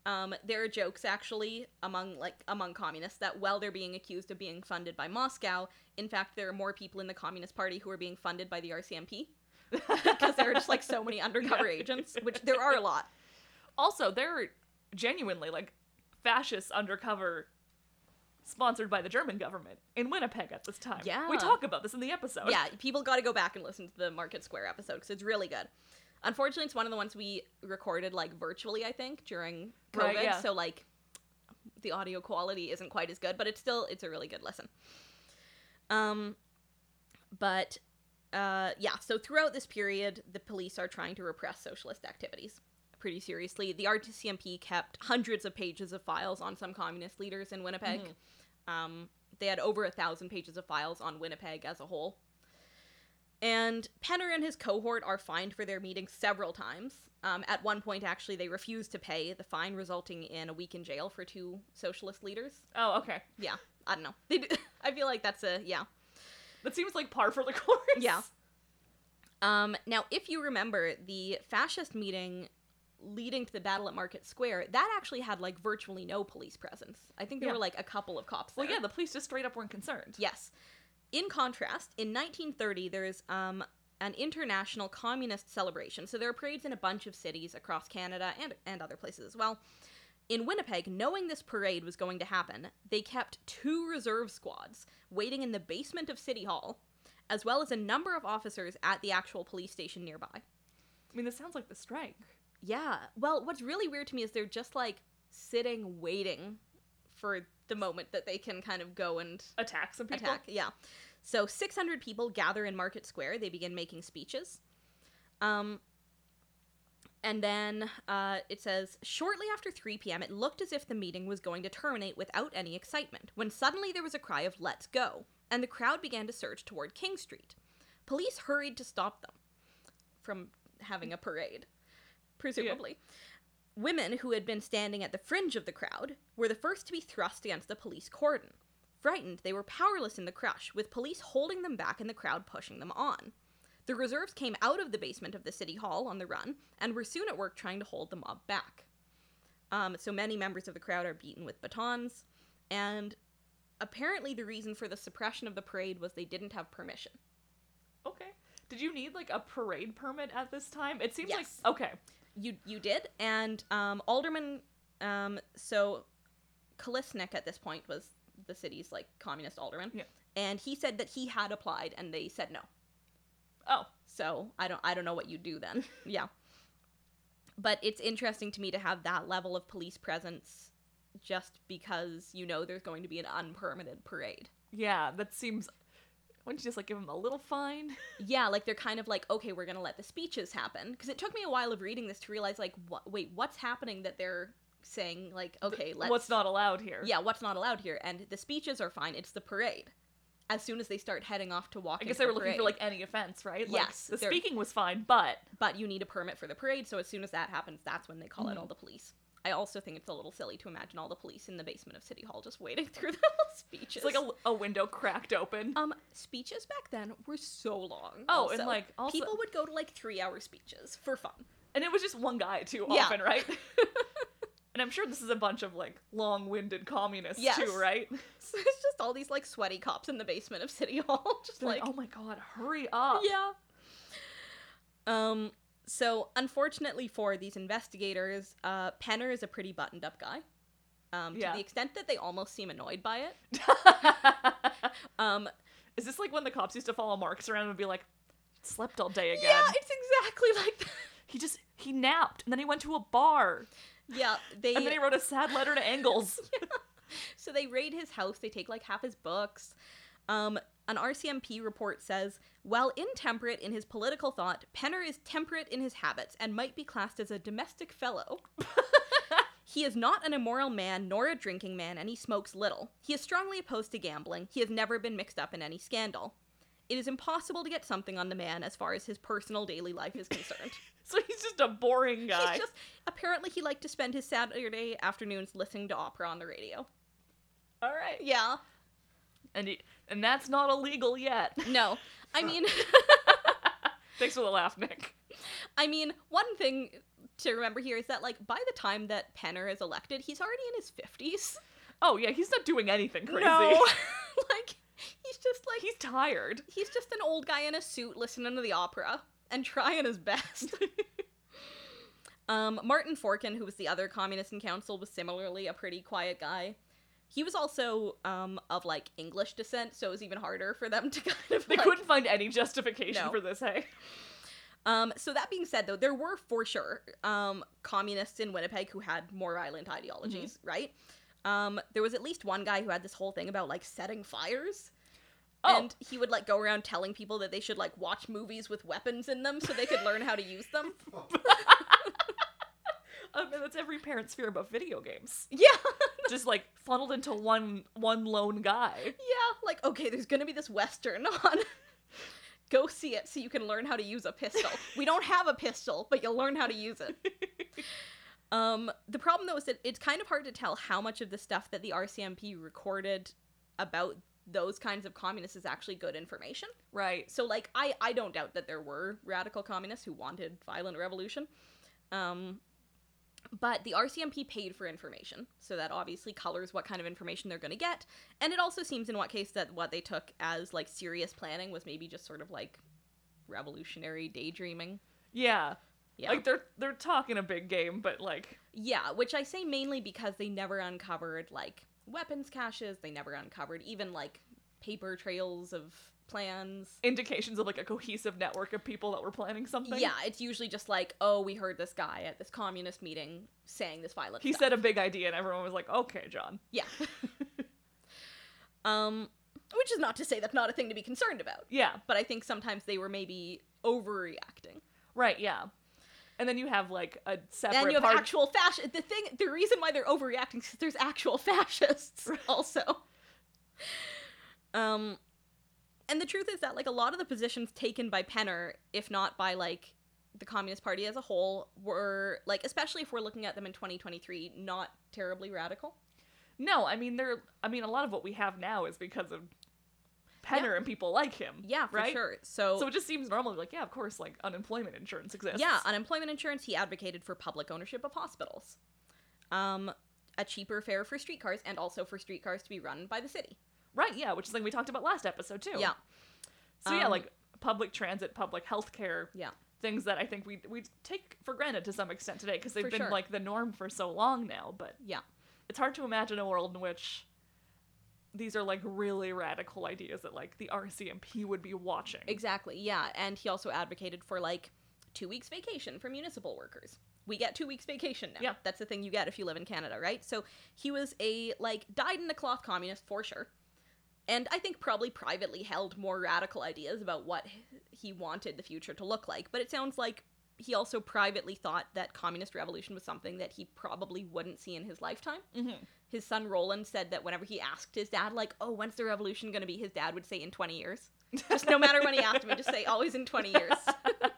Um, there are jokes actually among like among communists that while they're being accused of being funded by Moscow, in fact there are more people in the Communist Party who are being funded by the RCMP because there are just like so many undercover Yeah. agents, which there are a lot. Also, they're genuinely like fascist undercover sponsored by the German government in Winnipeg at this time. Yeah. We talk about this in the episode. Yeah, people got to go back and listen to the Market Square episode because it's really good. Unfortunately, it's one of the ones we recorded like virtually, I think, during COVID. Right, yeah. So like the audio quality isn't quite as good, but it's still it's a really good listen. Um but uh yeah, so throughout this period, the police are trying to repress socialist activities pretty seriously. The RCMP kept hundreds of pages of files on some communist leaders in Winnipeg. Um, they had over a thousand pages of files on Winnipeg as a whole. And Penner and his cohort are fined for their meetings several times. Um, at one point, actually, they refused to pay the fine, resulting in a week in jail for two socialist leaders. Oh, okay. Yeah, I don't know. They do, I feel like that's a yeah. That seems like par for the course. Yeah. Um, now, if you remember, the fascist meeting leading to the battle at Market Square, that actually had like virtually no police presence. I think there Yeah. were like a couple of cops. Well, yeah, the police just straight up weren't concerned. Yes. In contrast, in 1930, there's um, an international communist celebration. So there are parades in a bunch of cities across Canada and, and other places as well. In Winnipeg, knowing this parade was going to happen, they kept two reserve squads waiting in the basement of City Hall, as well as a number of officers at the actual police station nearby. I mean, this sounds like the strike. Yeah. Well, what's really weird to me is they're just like sitting waiting for the moment that they can kind of go and Attack some people. attack. Yeah. So 600 people gather in Market Square. They begin making speeches. Um, and then uh, it says shortly after 3 p.m., it looked as if the meeting was going to terminate without any excitement when suddenly there was a cry of "Let's go!" and the crowd began to surge toward King Street. Police hurried to stop them from having a parade, presumably. Women who had been standing at the fringe of the crowd were the first to be thrust against the police cordon. Frightened, they were powerless in the crush, with police holding them back and the crowd pushing them on. The reserves came out of the basement of the city hall on the run and were soon at work trying to hold the mob back. Um, so many members of the crowd are beaten with batons, and apparently the reason for the suppression of the parade was they didn't have permission. Okay. Did you need like a parade permit at this time? It seems Yes. like okay. You you did, and um, Alderman. Um, so Kolisnyk at this point was the city's like communist alderman. Yeah. And he said that he had applied and they said no. Oh, So I don't I don't know what you do then. yeah. But it's interesting to me to have that level of police presence just because you know there's going to be an unpermitted parade. yeah, that seems. Wouldn't you just like give them a little fine? Yeah, like they're kind of like, okay, we're gonna let the speeches happen. Because it took me a while of reading this to realize, like, what? Wait, what's happening that they're saying? Like, okay, let's. What's not allowed here? Yeah, what's not allowed here? And the speeches are fine. It's the parade. As soon as they start heading off to walk, I guess they the were looking for like any offense, right? Like, Yes, the speaking was fine, but But you need a permit for the parade, so as soon as that happens, that's when they call Mm-hmm. out all the police. I also think it's a little silly to imagine all the police in the basement of City Hall just waiting through the speeches. it's like a, a window cracked open. um speeches back then were so long. Oh, and, like, also- people would go to like three hour speeches for fun. and it was just one guy too Yeah. often, right? and I'm sure this is a bunch of like long-winded communists Yes. too, right? So it's just all these like sweaty cops in the basement of City Hall, just like like, oh my god, hurry up! yeah. Um. So unfortunately for these investigators, uh, Penner is a pretty buttoned up guy. Um, Yeah. To the extent that they almost seem annoyed by it. Um. is this like when the cops used to follow Marx around and be like, slept all day again? Yeah, it's exactly like that. He just he napped and then he went to a bar Yeah, they. and then he wrote a sad letter to Engels. so they raid his house. They take like half his books. Um, an RCMP report says, while intemperate in his political thought, Penner is temperate in his habits and might be classed as a domestic fellow. he is not an immoral man nor a drinking man, and he smokes little. He is strongly opposed to gambling. He has never been mixed up in any scandal. It is impossible to get something on the man as far as his personal daily life is concerned. so he's just a boring guy. He's just apparently he liked to spend his Saturday afternoons listening to opera on the radio. all right. Yeah. And he, and that's not illegal yet. No. I mean Thanks for the laugh, Nick. I mean, one thing to remember here is that like by the time that Penner is elected, he's already in his 50s. Oh yeah, he's not doing anything crazy. No. like he's just like he's tired. he's just an old guy in a suit listening to the opera and trying his best. um, Martin Forkin, who was the other communist in council, was similarly a pretty quiet guy. He was also um, of like English descent, so it was even harder for them to kind of They like, couldn't find any justification No. for this, hey? Um, so that being said, though, there were for sure um, communists in Winnipeg who had more violent ideologies, right? Um, there was at least one guy who had this whole thing about like setting fires. Oh. And he would like go around telling people that they should like watch movies with weapons in them so they could learn how to use them. I mean, that's every parent's fear about video games. Yeah. Just like funneled into one one lone guy. yeah. Like, okay, there's gonna be this Western on. Go see it so you can learn how to use a pistol. We don't have a pistol, but you'll learn how to use it. Um, the problem though is that it's kind of hard to tell how much of the stuff that the RCMP recorded about those kinds of communists is actually good information. Right. So like I I don't doubt that there were radical communists who wanted violent revolution. Um but the RCMP paid for information, so that obviously colors what kind of information they're going to get. And it also seems in what case that what they took as like serious planning was maybe just sort of like revolutionary daydreaming. Yeah. Yeah. Like they're they're talking a big game, but like Yeah, which I say mainly because they never uncovered like weapons caches, they never uncovered even like paper trails of plans. indications of like a cohesive network of people that were planning something. Yeah, it's usually just like, oh, we heard this guy at this communist meeting saying this violent He stuff. said a big idea and everyone was like, "Okay, John." Yeah. um which is not to say that's not a thing to be concerned about, Yeah. but I think sometimes they were maybe overreacting. Right, yeah. And then you have like a separate And you have part actual fascist. The thing, the reason why they're overreacting is there's actual fascists also. Um, and the truth is that like a lot of the positions taken by Penner, if not by like the Communist Party as a whole, were like, especially if we're looking at them in 2023, not terribly radical. No, I mean they're I mean a lot of what we have now is because of Penner and people like him. Yeah, for right? sure. So, So it just seems normal like, yeah, of course, like unemployment insurance exists. yeah, unemployment insurance. He advocated for public ownership of hospitals. Um, a cheaper fare for streetcars, and also for streetcars to be run by the city. Right, yeah, which is something we talked about last episode too. Yeah. So yeah, Um, like public transit, public healthcare, Yeah. things that I think we we take for granted to some extent today because they've For been sure. like the norm for so long now, but Yeah. it's hard to imagine a world in which these are like really radical ideas that like the RCMP would be watching. Exactly, yeah. And he also advocated for like two weeks vacation for municipal workers. We get two weeks vacation now. Yeah. That's the thing you get if you live in Canada, right? So he was a like dyed in the cloth communist for sure. And I think probably privately held more radical ideas about what he wanted the future to look like. But it sounds like he also privately thought that communist revolution was something that he probably wouldn't see in his lifetime. Mhm. His son Roland said that whenever he asked his dad, like, "Oh, when's the revolution going to be?" his dad would say, "In 20 years." Just no matter when he asked him, just say, "Always in 20 years."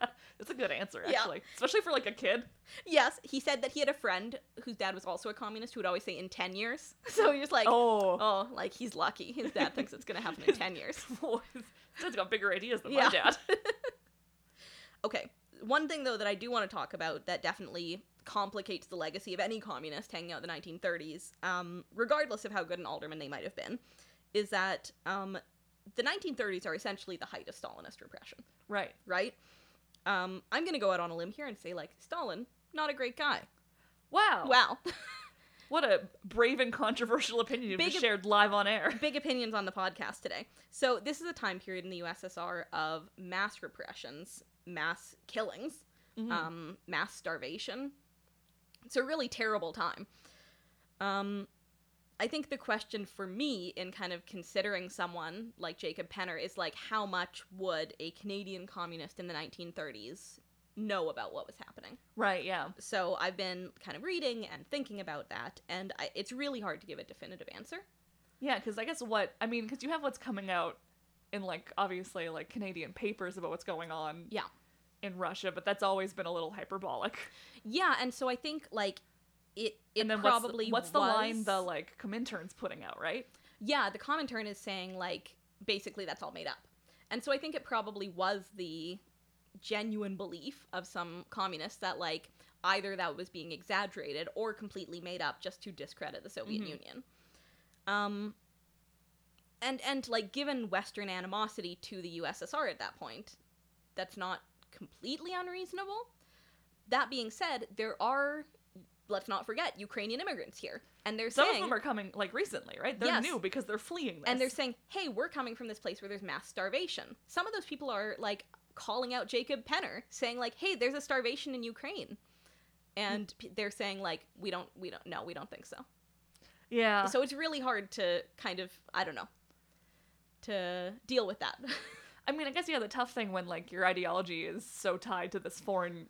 That's a good answer, Yeah. actually, especially for like a kid. yes, he said that he had a friend whose dad was also a communist who would always say, "In 10 years." So he was like, Oh, "Oh, like he's lucky. His dad thinks it's going to happen in 10 years." His Dad's got bigger ideas than Yeah. my dad. Okay. One thing though that I do want to talk about that definitely complicates the legacy of any communist hanging out in the 1930s, um, regardless of how good an alderman they might have been, is that um, the 1930s are essentially the height of Stalinist repression, right. right? Um, I'm gonna go out on a limb here and say like Stalin, not a great guy. Wow. Wow, What a brave and controversial opinion you've just op- shared live on air. big opinions on the podcast today. So this is a time period in the USSR of mass repressions, mass killings, Mhm. um, mass starvation. It's a really terrible time. Um, I think the question for me in kind of considering someone like Jacob Penner is like, how much would a Canadian communist in the 1930s know about what was happening? right, yeah. So I've been kind of reading and thinking about that, and I, it's really hard to give a definitive answer. Yeah, because I guess what, I mean, because you have what's coming out in, like, obviously, like, Canadian papers about what's going on Yeah. in Russia, but that's always been a little hyperbolic. Yeah, and so I think like it it and then probably what's the, what's the line the, like, Comintern's putting out, right? yeah the Comintern is saying like basically that's all made up, and so I think it probably was the genuine belief of some communists that like either that was being exaggerated or completely made up just to discredit the Soviet Mhm. Union. Um. And and like given Western animosity to the USSR at that point, that's not completely unreasonable. That being said, there are let's not forget Ukrainian immigrants here, and they're saying Some saying of them are coming, like, recently, right? They're Yes. new because they're fleeing this. and they're saying, "Hey, we're coming from this place where there's mass starvation." Some of those people are like calling out Jacob Penner, saying like, "Hey, there's a starvation in Ukraine," and they're saying like, "We don't, we don't, no, we don't think so." yeah. So it's really hard to kind of, I don't know, to deal with that. I mean, I guess yeah, the tough thing when like your ideology is so tied to this foreign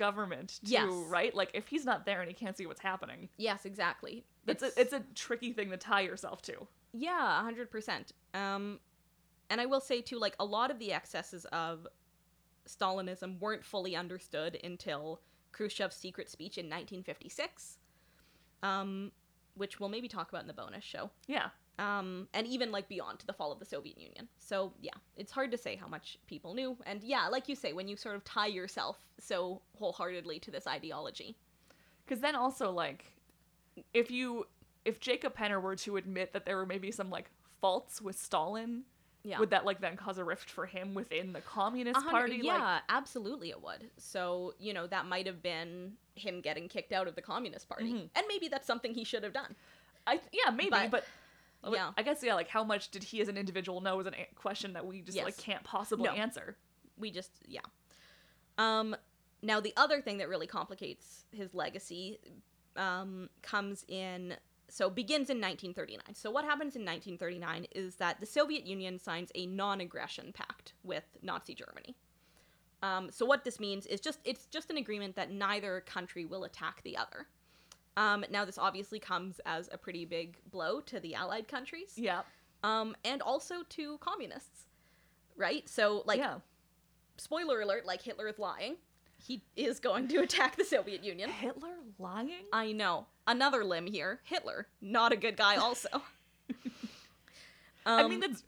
government too, Yes. right? Like if he's not there and he can't see what's happening, yes, exactly. it's a, it's a tricky thing to tie yourself to. Yeah, hundred percent. Um, and I will say too, like a lot of the excesses of Stalinism weren't fully understood until Khrushchev's secret speech in 1956, um, which we'll maybe talk about in the bonus show. Yeah. Um, and even like beyond to the fall of the Soviet Union. So yeah, it's hard to say how much people knew. And yeah, like you say, when you sort of tie yourself so wholeheartedly to this ideology, Because then also like, if you if Jacob Penner were to admit that there were maybe some like faults with Stalin, yeah. would that like then cause a rift for him within the Communist Party? Yeah, Like, absolutely it would. So, you know, that might have been him getting kicked out of the Communist Party. Mhm. And maybe that's something he should have done. I yeah maybe, But- but. Yeah. I guess yeah. Like, how much did he as an individual know is a question that we just like can't possibly No. answer. We just yeah. Um now the other thing that really complicates his legacy um comes in so begins in 1939. So what happens in 1939 is that the Soviet Union signs a non-aggression pact with Nazi Germany. Um, so what this means is just it's just an agreement that neither country will attack the other. Um, now this obviously comes as a pretty big blow to the Allied countries, Yeah. um, and also to communists, right? So like, yeah. spoiler alert, like Hitler is lying. He is going to attack the Soviet Union. Hitler lying? I know. Another limb here. Hitler, not a good guy. Also. I Um, mean, that's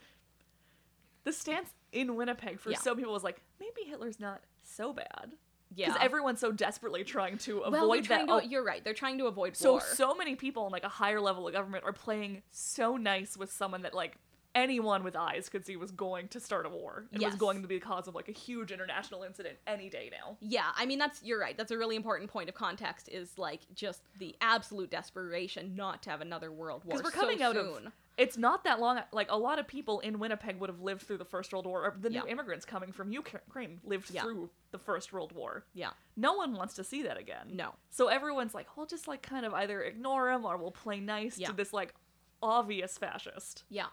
the stance in Winnipeg for Yeah. some people was like, maybe Hitler's not so bad yeah. because everyone's so desperately trying to avoid trying that. to, oh, you're right. They're trying to avoid so war. so many people in like a higher level of government are playing so nice with someone that like anyone with eyes could see was going to start a war and was going to be the cause of like a huge international incident any day now. Yeah, I mean that's you're right. That's a really important point of context is like just the absolute desperation not to have another world war. Because we're so coming out soon. of it's not that long like a lot of people in Winnipeg would have lived through the First World War or the new immigrants coming from Ukraine lived Yeah. through the First World War. Yeah. No one wants to see that again. No. So everyone's like, we'll just like kind of either ignore him or we'll play nice Yeah. to this like obvious fascist. Yeah.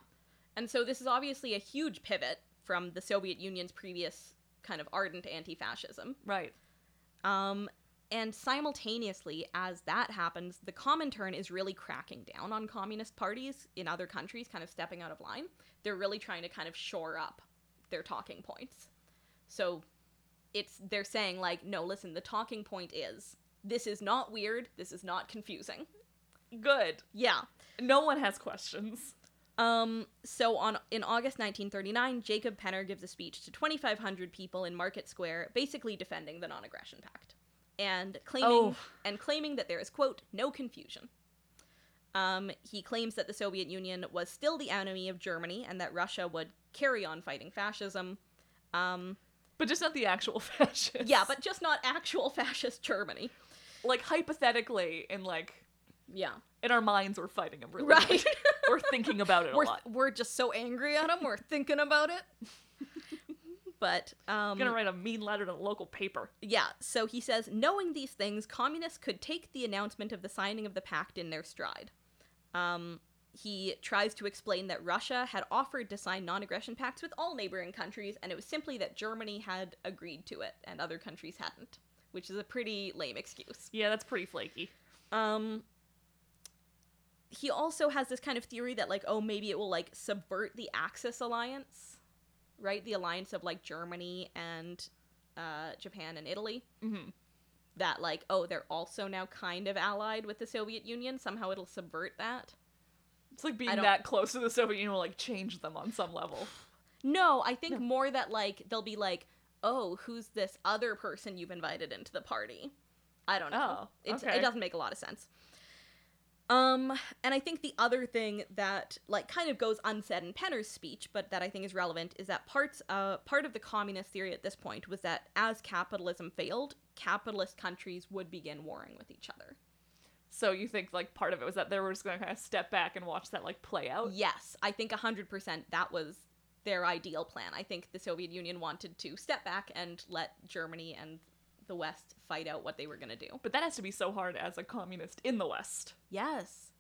And so this is obviously a huge pivot from the Soviet Union's previous kind of ardent anti-fascism. Right. Um, and simultaneously, as that happens, the Comintern is really cracking down on communist parties in other countries, kind of stepping out of line. They're really trying to kind of shore up their talking points. So it's they're saying like, no, listen, the talking point is this is not weird, this is not confusing. Good. Yeah. No one has questions. Um, so on in August 1939, Jacob Penner gives a speech to 2,500 people in Market Square, basically defending the Non-Aggression Pact, and claiming Oh. and claiming that there is quote no confusion. Um, he claims that the Soviet Union was still the enemy of Germany and that Russia would carry on fighting fascism. Um, But just not the actual fascists. yeah, but just not actual fascist Germany. like hypothetically in like Yeah, in our minds we're fighting him really right. we're thinking about it a we're lot. we're just so angry at him. We're thinking about it. but um, gonna write a mean letter to the local paper. Yeah, so he says, knowing these things, communists could take the announcement of the signing of the pact in their stride. Um, he tries to explain that Russia had offered to sign non aggression pacts with all neighboring countries, and it was simply that Germany had agreed to it and other countries hadn't, which is a pretty lame excuse. Yeah, that's pretty flaky. Um, he also has this kind of theory that, like, oh, maybe it will, like, subvert the Axis alliance, right? The alliance of, like, Germany and uh, Japan and Italy hmm that like oh they're also now kind of allied with the Soviet Union somehow it'll subvert that. It's like being that close to the Soviet Union will like change them on some level. No, I think more that like they'll be like oh who's this other person you've invited into the party. I don't know. Oh, It's, okay. It doesn't make a lot of sense. Um, and I think the other thing that like kind of goes unsaid in Penner's speech, but that I think is relevant, is that parts uh part of the communist theory at this point was that as capitalism failed, capitalist countries would begin warring with each other. So you think like part of it was that they were just gonna kind of step back and watch that like play out? Yes, I think 100% that was their ideal plan. I think the Soviet Union wanted to step back and let Germany and the West fight out what they were going to do. But that has to be so hard as a communist in the West. Yes.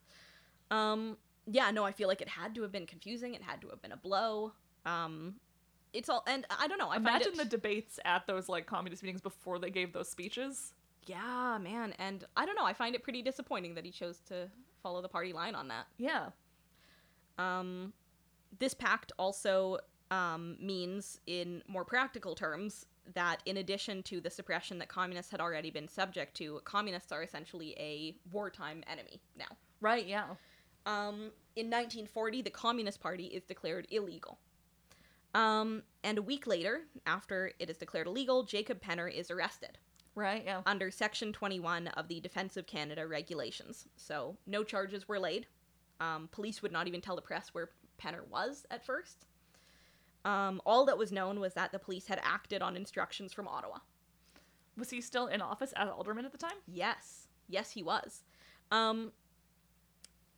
Um yeah, no, I feel like it had to have been confusing. It had to have been a blow. Um it's all and I don't know, I Imagine it the debates at those like communist meetings before they gave those speeches. Yeah, man, and I don't know, I find it pretty disappointing that he chose to follow the party line on that. Yeah. Um, this pact also um, means, in more practical terms, that in addition to the suppression that communists had already been subject to, communists are essentially a wartime enemy now. Right, yeah. Um, in 1940, the Communist Party is declared illegal. Um, and a week later, after it is declared illegal, Jacob Penner is arrested Right, yeah. under Section 21 of the Defense of Canada regulations. So no charges were laid. Um, police would not even tell the press where Penner was at first. Um, all that was known was that the police had acted on instructions from Ottawa. Was he still in office as alderman at the time? Yes, yes, he was. Um,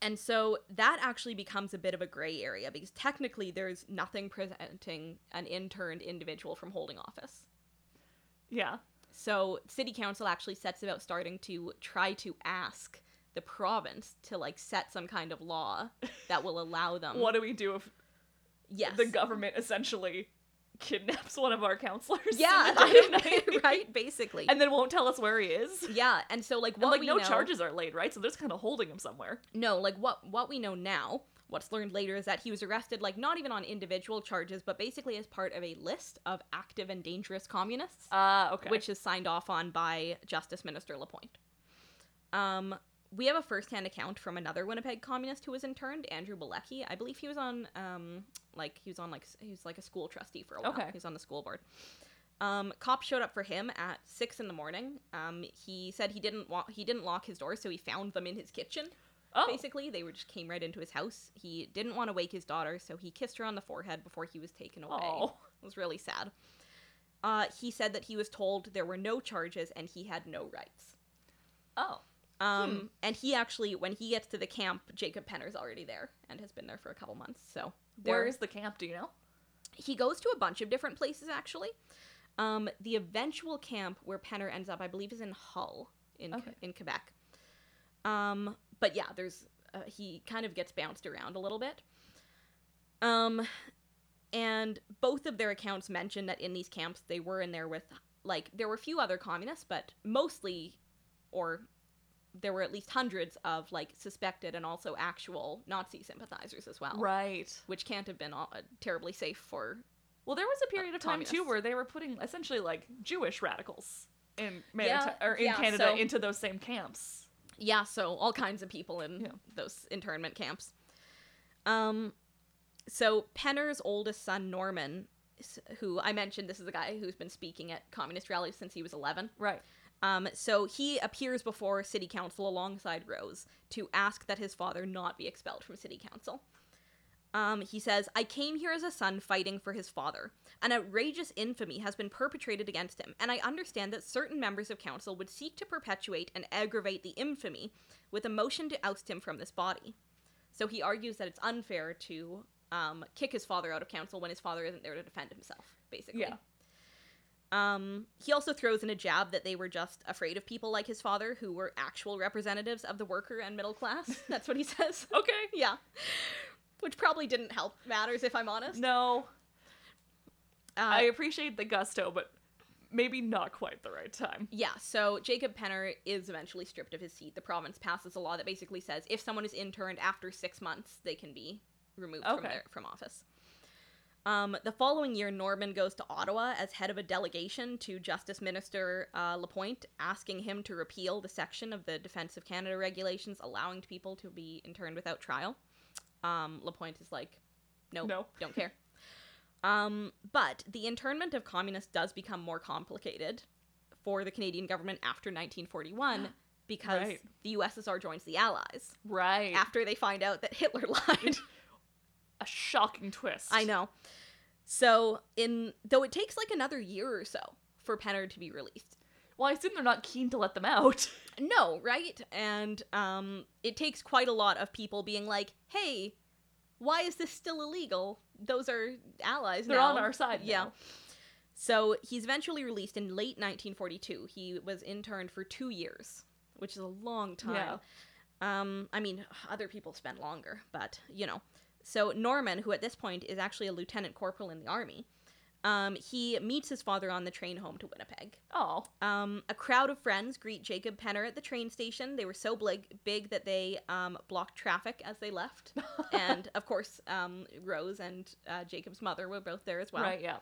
and so that actually becomes a bit of a gray area because technically there's nothing preventing an interned individual from holding office. Yeah. So city council actually sets about starting to try to ask the province to like set some kind of law that will allow them. What do we do if Yes. the government essentially kidnaps one of our counselors? Yeah, the dead of night? right. Basically. And then won't tell us where he is? yeah, and so like And like we no know, charges are laid, right? So they're just kind of holding him somewhere. No, like what what we know now, what's learned later is that he was arrested like not even on individual charges, but basically as part of a list of active and dangerous communists. Ah, okay. which is signed off on by Justice Minister Lapointe. Um, we have a first-hand account from another Winnipeg communist who was interned, Andrew Bilecki. I believe he was on, um, like he was on like he was like a school trustee for a while. Okay. he was on the school board. Um, cops showed up for him at six in the morning. Um, he said he didn't want he didn't lock his door, so he found them in his kitchen. Oh. Basically, they were just came right into his house. He didn't want to wake his daughter, so he kissed her on the forehead before he was taken away. Oh. It was really sad. Uh, he said that he was told there were no charges and he had no rights. Oh. Um, and he actually, when he gets to the camp, Jacob Penner's already there and has been there for a couple months. So Where the camp? Do you know? he goes to a bunch of different places actually. Um, the eventual camp where Penner ends up, I believe, is in Hull in Okay. in Quebec. Um, but yeah, there's uh, he kind of gets bounced around a little bit. Um, and both of their accounts mention that in these camps they were in there with like there were a few other communists, but mostly, or there were at least hundreds of like suspected and also actual Nazi sympathizers as well Right. which can't have been all, uh, terribly safe for. Well, there was a period of time too where they were putting essentially like Jewish radicals in Manita- Yeah, or in yeah, Canada so- into those same camps. Yeah, so all kinds of people in Yeah. those internment camps. Um, so Penner's oldest son Norman, who I mentioned, this is a guy who's been speaking at communist rallies since he was eleven. Right. Um, so he appears before city council alongside Rose to ask that his father not be expelled from city council. Um, he says, I came here as a son fighting for his father. An outrageous infamy has been perpetrated against him, and I understand that certain members of council would seek to perpetuate and aggravate the infamy with a motion to oust him from this body. So he argues that it's unfair to um, kick his father out of council when his father isn't there to defend himself, basically. Yeah. Um, he also throws in a jab that they were just afraid of people like his father, who were actual representatives of the worker and middle class. That's what he says. Okay. yeah. Which probably didn't help matters, if I'm honest. No, Uh, I appreciate the gusto, but maybe not quite the right time. yeah, so Jacob Penner is eventually stripped of his seat. The province passes a law that basically says if someone is interned after six months, they can be removed from their, from office. Um, the following year, Norman goes to Ottawa as head of a delegation to Justice Minister uh, Lapointe, asking him to repeal the section of the Defense of Canada regulations allowing people to be interned without trial. Um, Lapointe is like, nope, No. don't care. Um, but the internment of communists does become more complicated for the Canadian government after 1941 because Right. the USSR joins the Allies Right. after they find out that Hitler lied. A shocking twist. I know. So, in though it takes like another year or so for Penner to be released. Well, I assume they're not keen to let them out. No, right? And um it takes quite a lot of people being like, "Hey, why is this still illegal? Those are allies They're now." on our side. Yeah. now. So, he's eventually released in late 1942. He was interned for 2 years, which is a long time. Um, I mean, other people spend longer, but you know. So Norman, who at this point is actually a lieutenant corporal in the army, um, he meets his father on the train home to Winnipeg. Oh. Um, a crowd of friends greet Jacob Penner at the train station. They were so big, big that they um, blocked traffic as they left, and of course, um, Rose and uh, Jacob's mother were both there as well. right. Yeah.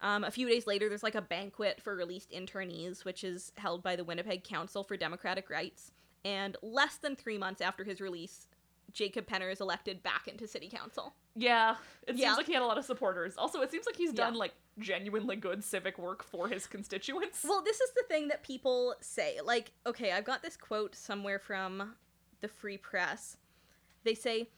Um, a few days later, there's like a banquet for released internees, which is held by the Winnipeg Council for Democratic Rights. And less than three months after his release, Jacob Penner is elected back into city council. Yeah. It Yeah. seems like he had a lot of supporters. Also, it seems like he's Yeah. done like genuinely good civic work for his constituents. Well, this is the thing that people say. Like, okay, I've got this quote somewhere from the Free Press. They say,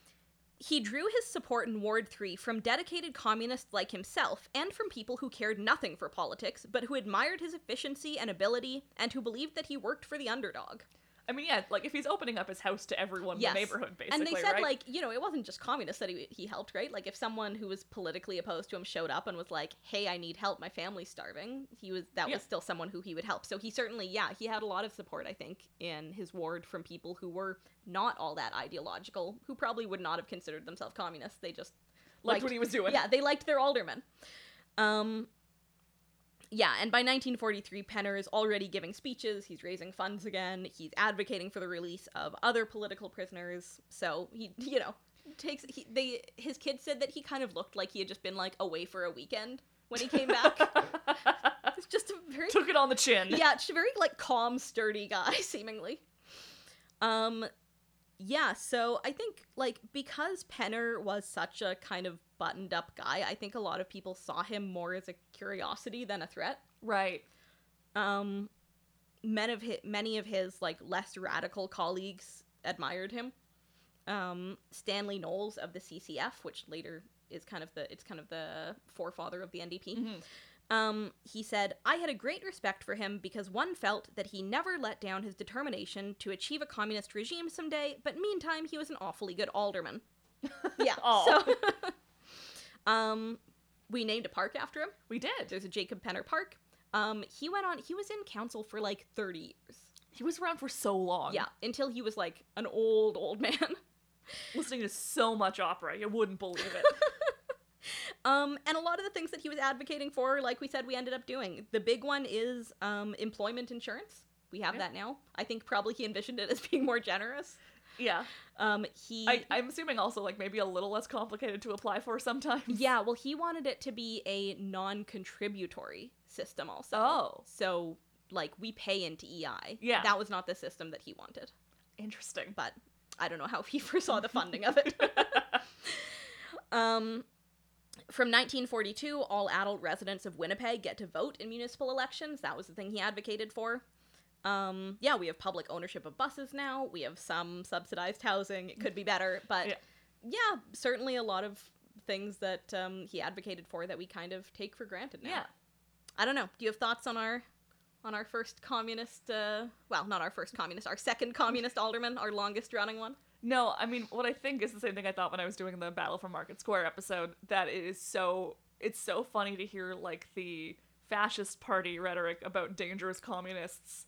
he drew his support in Ward 3 from dedicated communists like himself and from people who cared nothing for politics, but who admired his efficiency and ability and who believed that he worked for the underdog. I mean, yeah, like if he's opening up his house to everyone Yes. in the neighborhood, basically, and they said right? like you know it wasn't just communists that he, he helped right like if someone who was politically opposed to him showed up and was like hey i need help my family's starving he was that Yeah. was still someone who he would help so he certainly yeah he had a lot of support i think in his ward from people who were not all that ideological who probably would not have considered themselves communists they just liked liked- what he was doing. yeah they liked their aldermen. um yeah, and by 1943, Penner is already giving speeches. He's raising funds again. He's advocating for the release of other political prisoners. So he, you know, takes he, they. His kid said that he kind of looked like he had just been like away for a weekend when he came back. it's just a very Took it on the chin. yeah, just a very like calm, sturdy guy, seemingly. Um, yeah. So I think like because Penner was such a kind of buttoned up guy, I think a lot of people saw him more as a curiosity than a threat. Right. Um, men of his, many of his like less radical colleagues admired him. um, Stanley Knowles of the CCF, which later is kind of the it's kind of the forefather of the NDP. Mhm. Um, he said, I had a great respect for him because one felt that he never let down his determination to achieve a communist regime someday, but meantime, he was an awfully good alderman. yeah. So, um, we named a park after him. We did. There's a Jacob Penner Park. Um, he went on, he was in council for like 30 years. He was around for so long. Yeah, until he was like an old, old man. Listening to so much opera, you wouldn't believe it. Um, and a lot of the things that he was advocating for, like we said, we ended up doing. The big one is um, employment insurance. We have Yeah. that now. I think probably he envisioned it as being more generous. Yeah. Um, he, I, I'm assuming also like maybe a little less complicated to apply for sometimes. yeah, well, he wanted it to be a non-contributory system also. Oh. So, like, we pay into EI. Yeah. That was not the system that he wanted. Interesting. But I don't know how he foresaw the funding of it. Um, from 1942, all adult residents of Winnipeg get to vote in municipal elections. That was the thing he advocated for. Um, yeah, we have public ownership of buses now. We have some subsidized housing. It could be better, but Yeah. yeah, certainly a lot of things that um, he advocated for that we kind of take for granted now. Yeah. I don't know. Do you have thoughts on our on our first communist? Uh, well, not our first communist, our second communist alderman, our longest running one. No, I mean what I think is the same thing I thought when I was doing the Battle for Market Square episode. That it is so it's so funny to hear like the fascist party rhetoric about dangerous communists,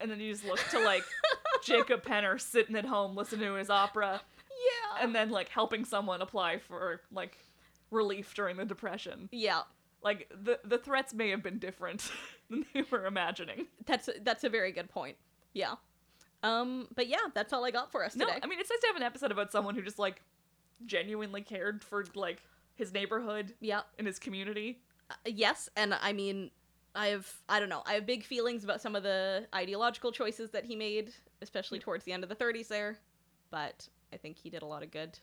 and then you just look to like Jacob Penner sitting at home listening to his opera, Yeah. and then like helping someone apply for like relief during the depression. yeah. Like the the threats may have been different than they were imagining. That's that's a very good point. Yeah. Um, but yeah, that's all I got for us No, today. I mean it's nice to have an episode about someone who just like genuinely cared for like his neighborhood yeah. and his community. Uh, yes, and I mean, I have I don't know. I have big feelings about some of the ideological choices that he made, especially towards the end of the 30s there. But I think he did a lot of good.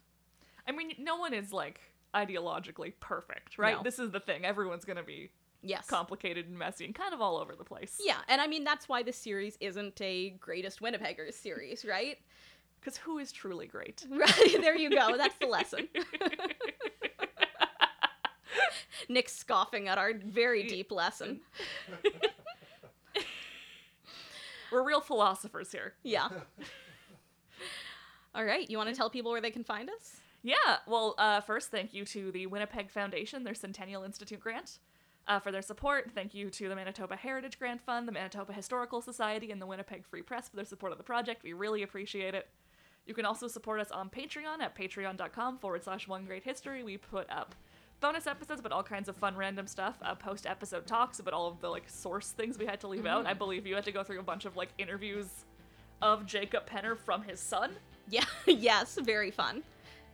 I mean, no one is like ideologically perfect, right? No. This is the thing. Everyone's gonna be Yes. complicated and messy and kind of all over the place. yeah, and I mean that's why this series isn't a greatest Winnipeggers series, right? Because who is truly great? Right there you go. That's the lesson. Nick scoffing at our very deep lesson. We're real philosophers here. Yeah. All right, you want to tell people where they can find us? Yeah. Well, uh, first, thank you to the Winnipeg Foundation, their Centennial Institute grant, uh, for their support. Thank you to the Manitoba Heritage Grant Fund, the Manitoba Historical Society, and the Winnipeg Free Press for their support of the project. We really appreciate it. You can also support us on Patreon at patreon.com forward slash one great history. We put up bonus episodes but all kinds of fun random stuff, uh, post episode talks about all of the like source things we had to leave out. I believe you had to go through a bunch of like interviews of Jacob Penner from his son. Yeah, yes, very fun.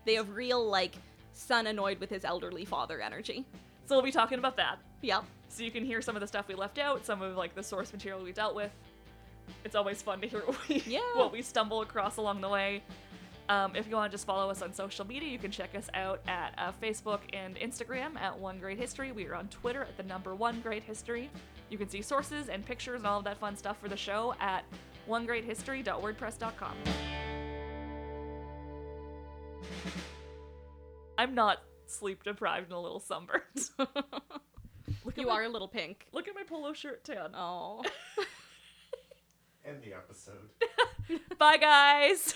They have real, like, son annoyed with his elderly father energy. So we'll be talking about that. Yep. so you can hear some of the stuff we left out, some of like the source material we dealt with. It's always fun to hear what we, Yeah. what we stumble across along the way. Um, if you want to just follow us on social media, you can check us out at uh, Facebook and Instagram at One Great History. We are on Twitter at the number One Great History. You can see sources and pictures and all of that fun stuff for the show at onegreathistory.wordpress.com. I'm not sleep deprived and a little sunburned. Look You my- are a little pink. Look at my polo shirt tan. Oh. End the episode. Bye, guys.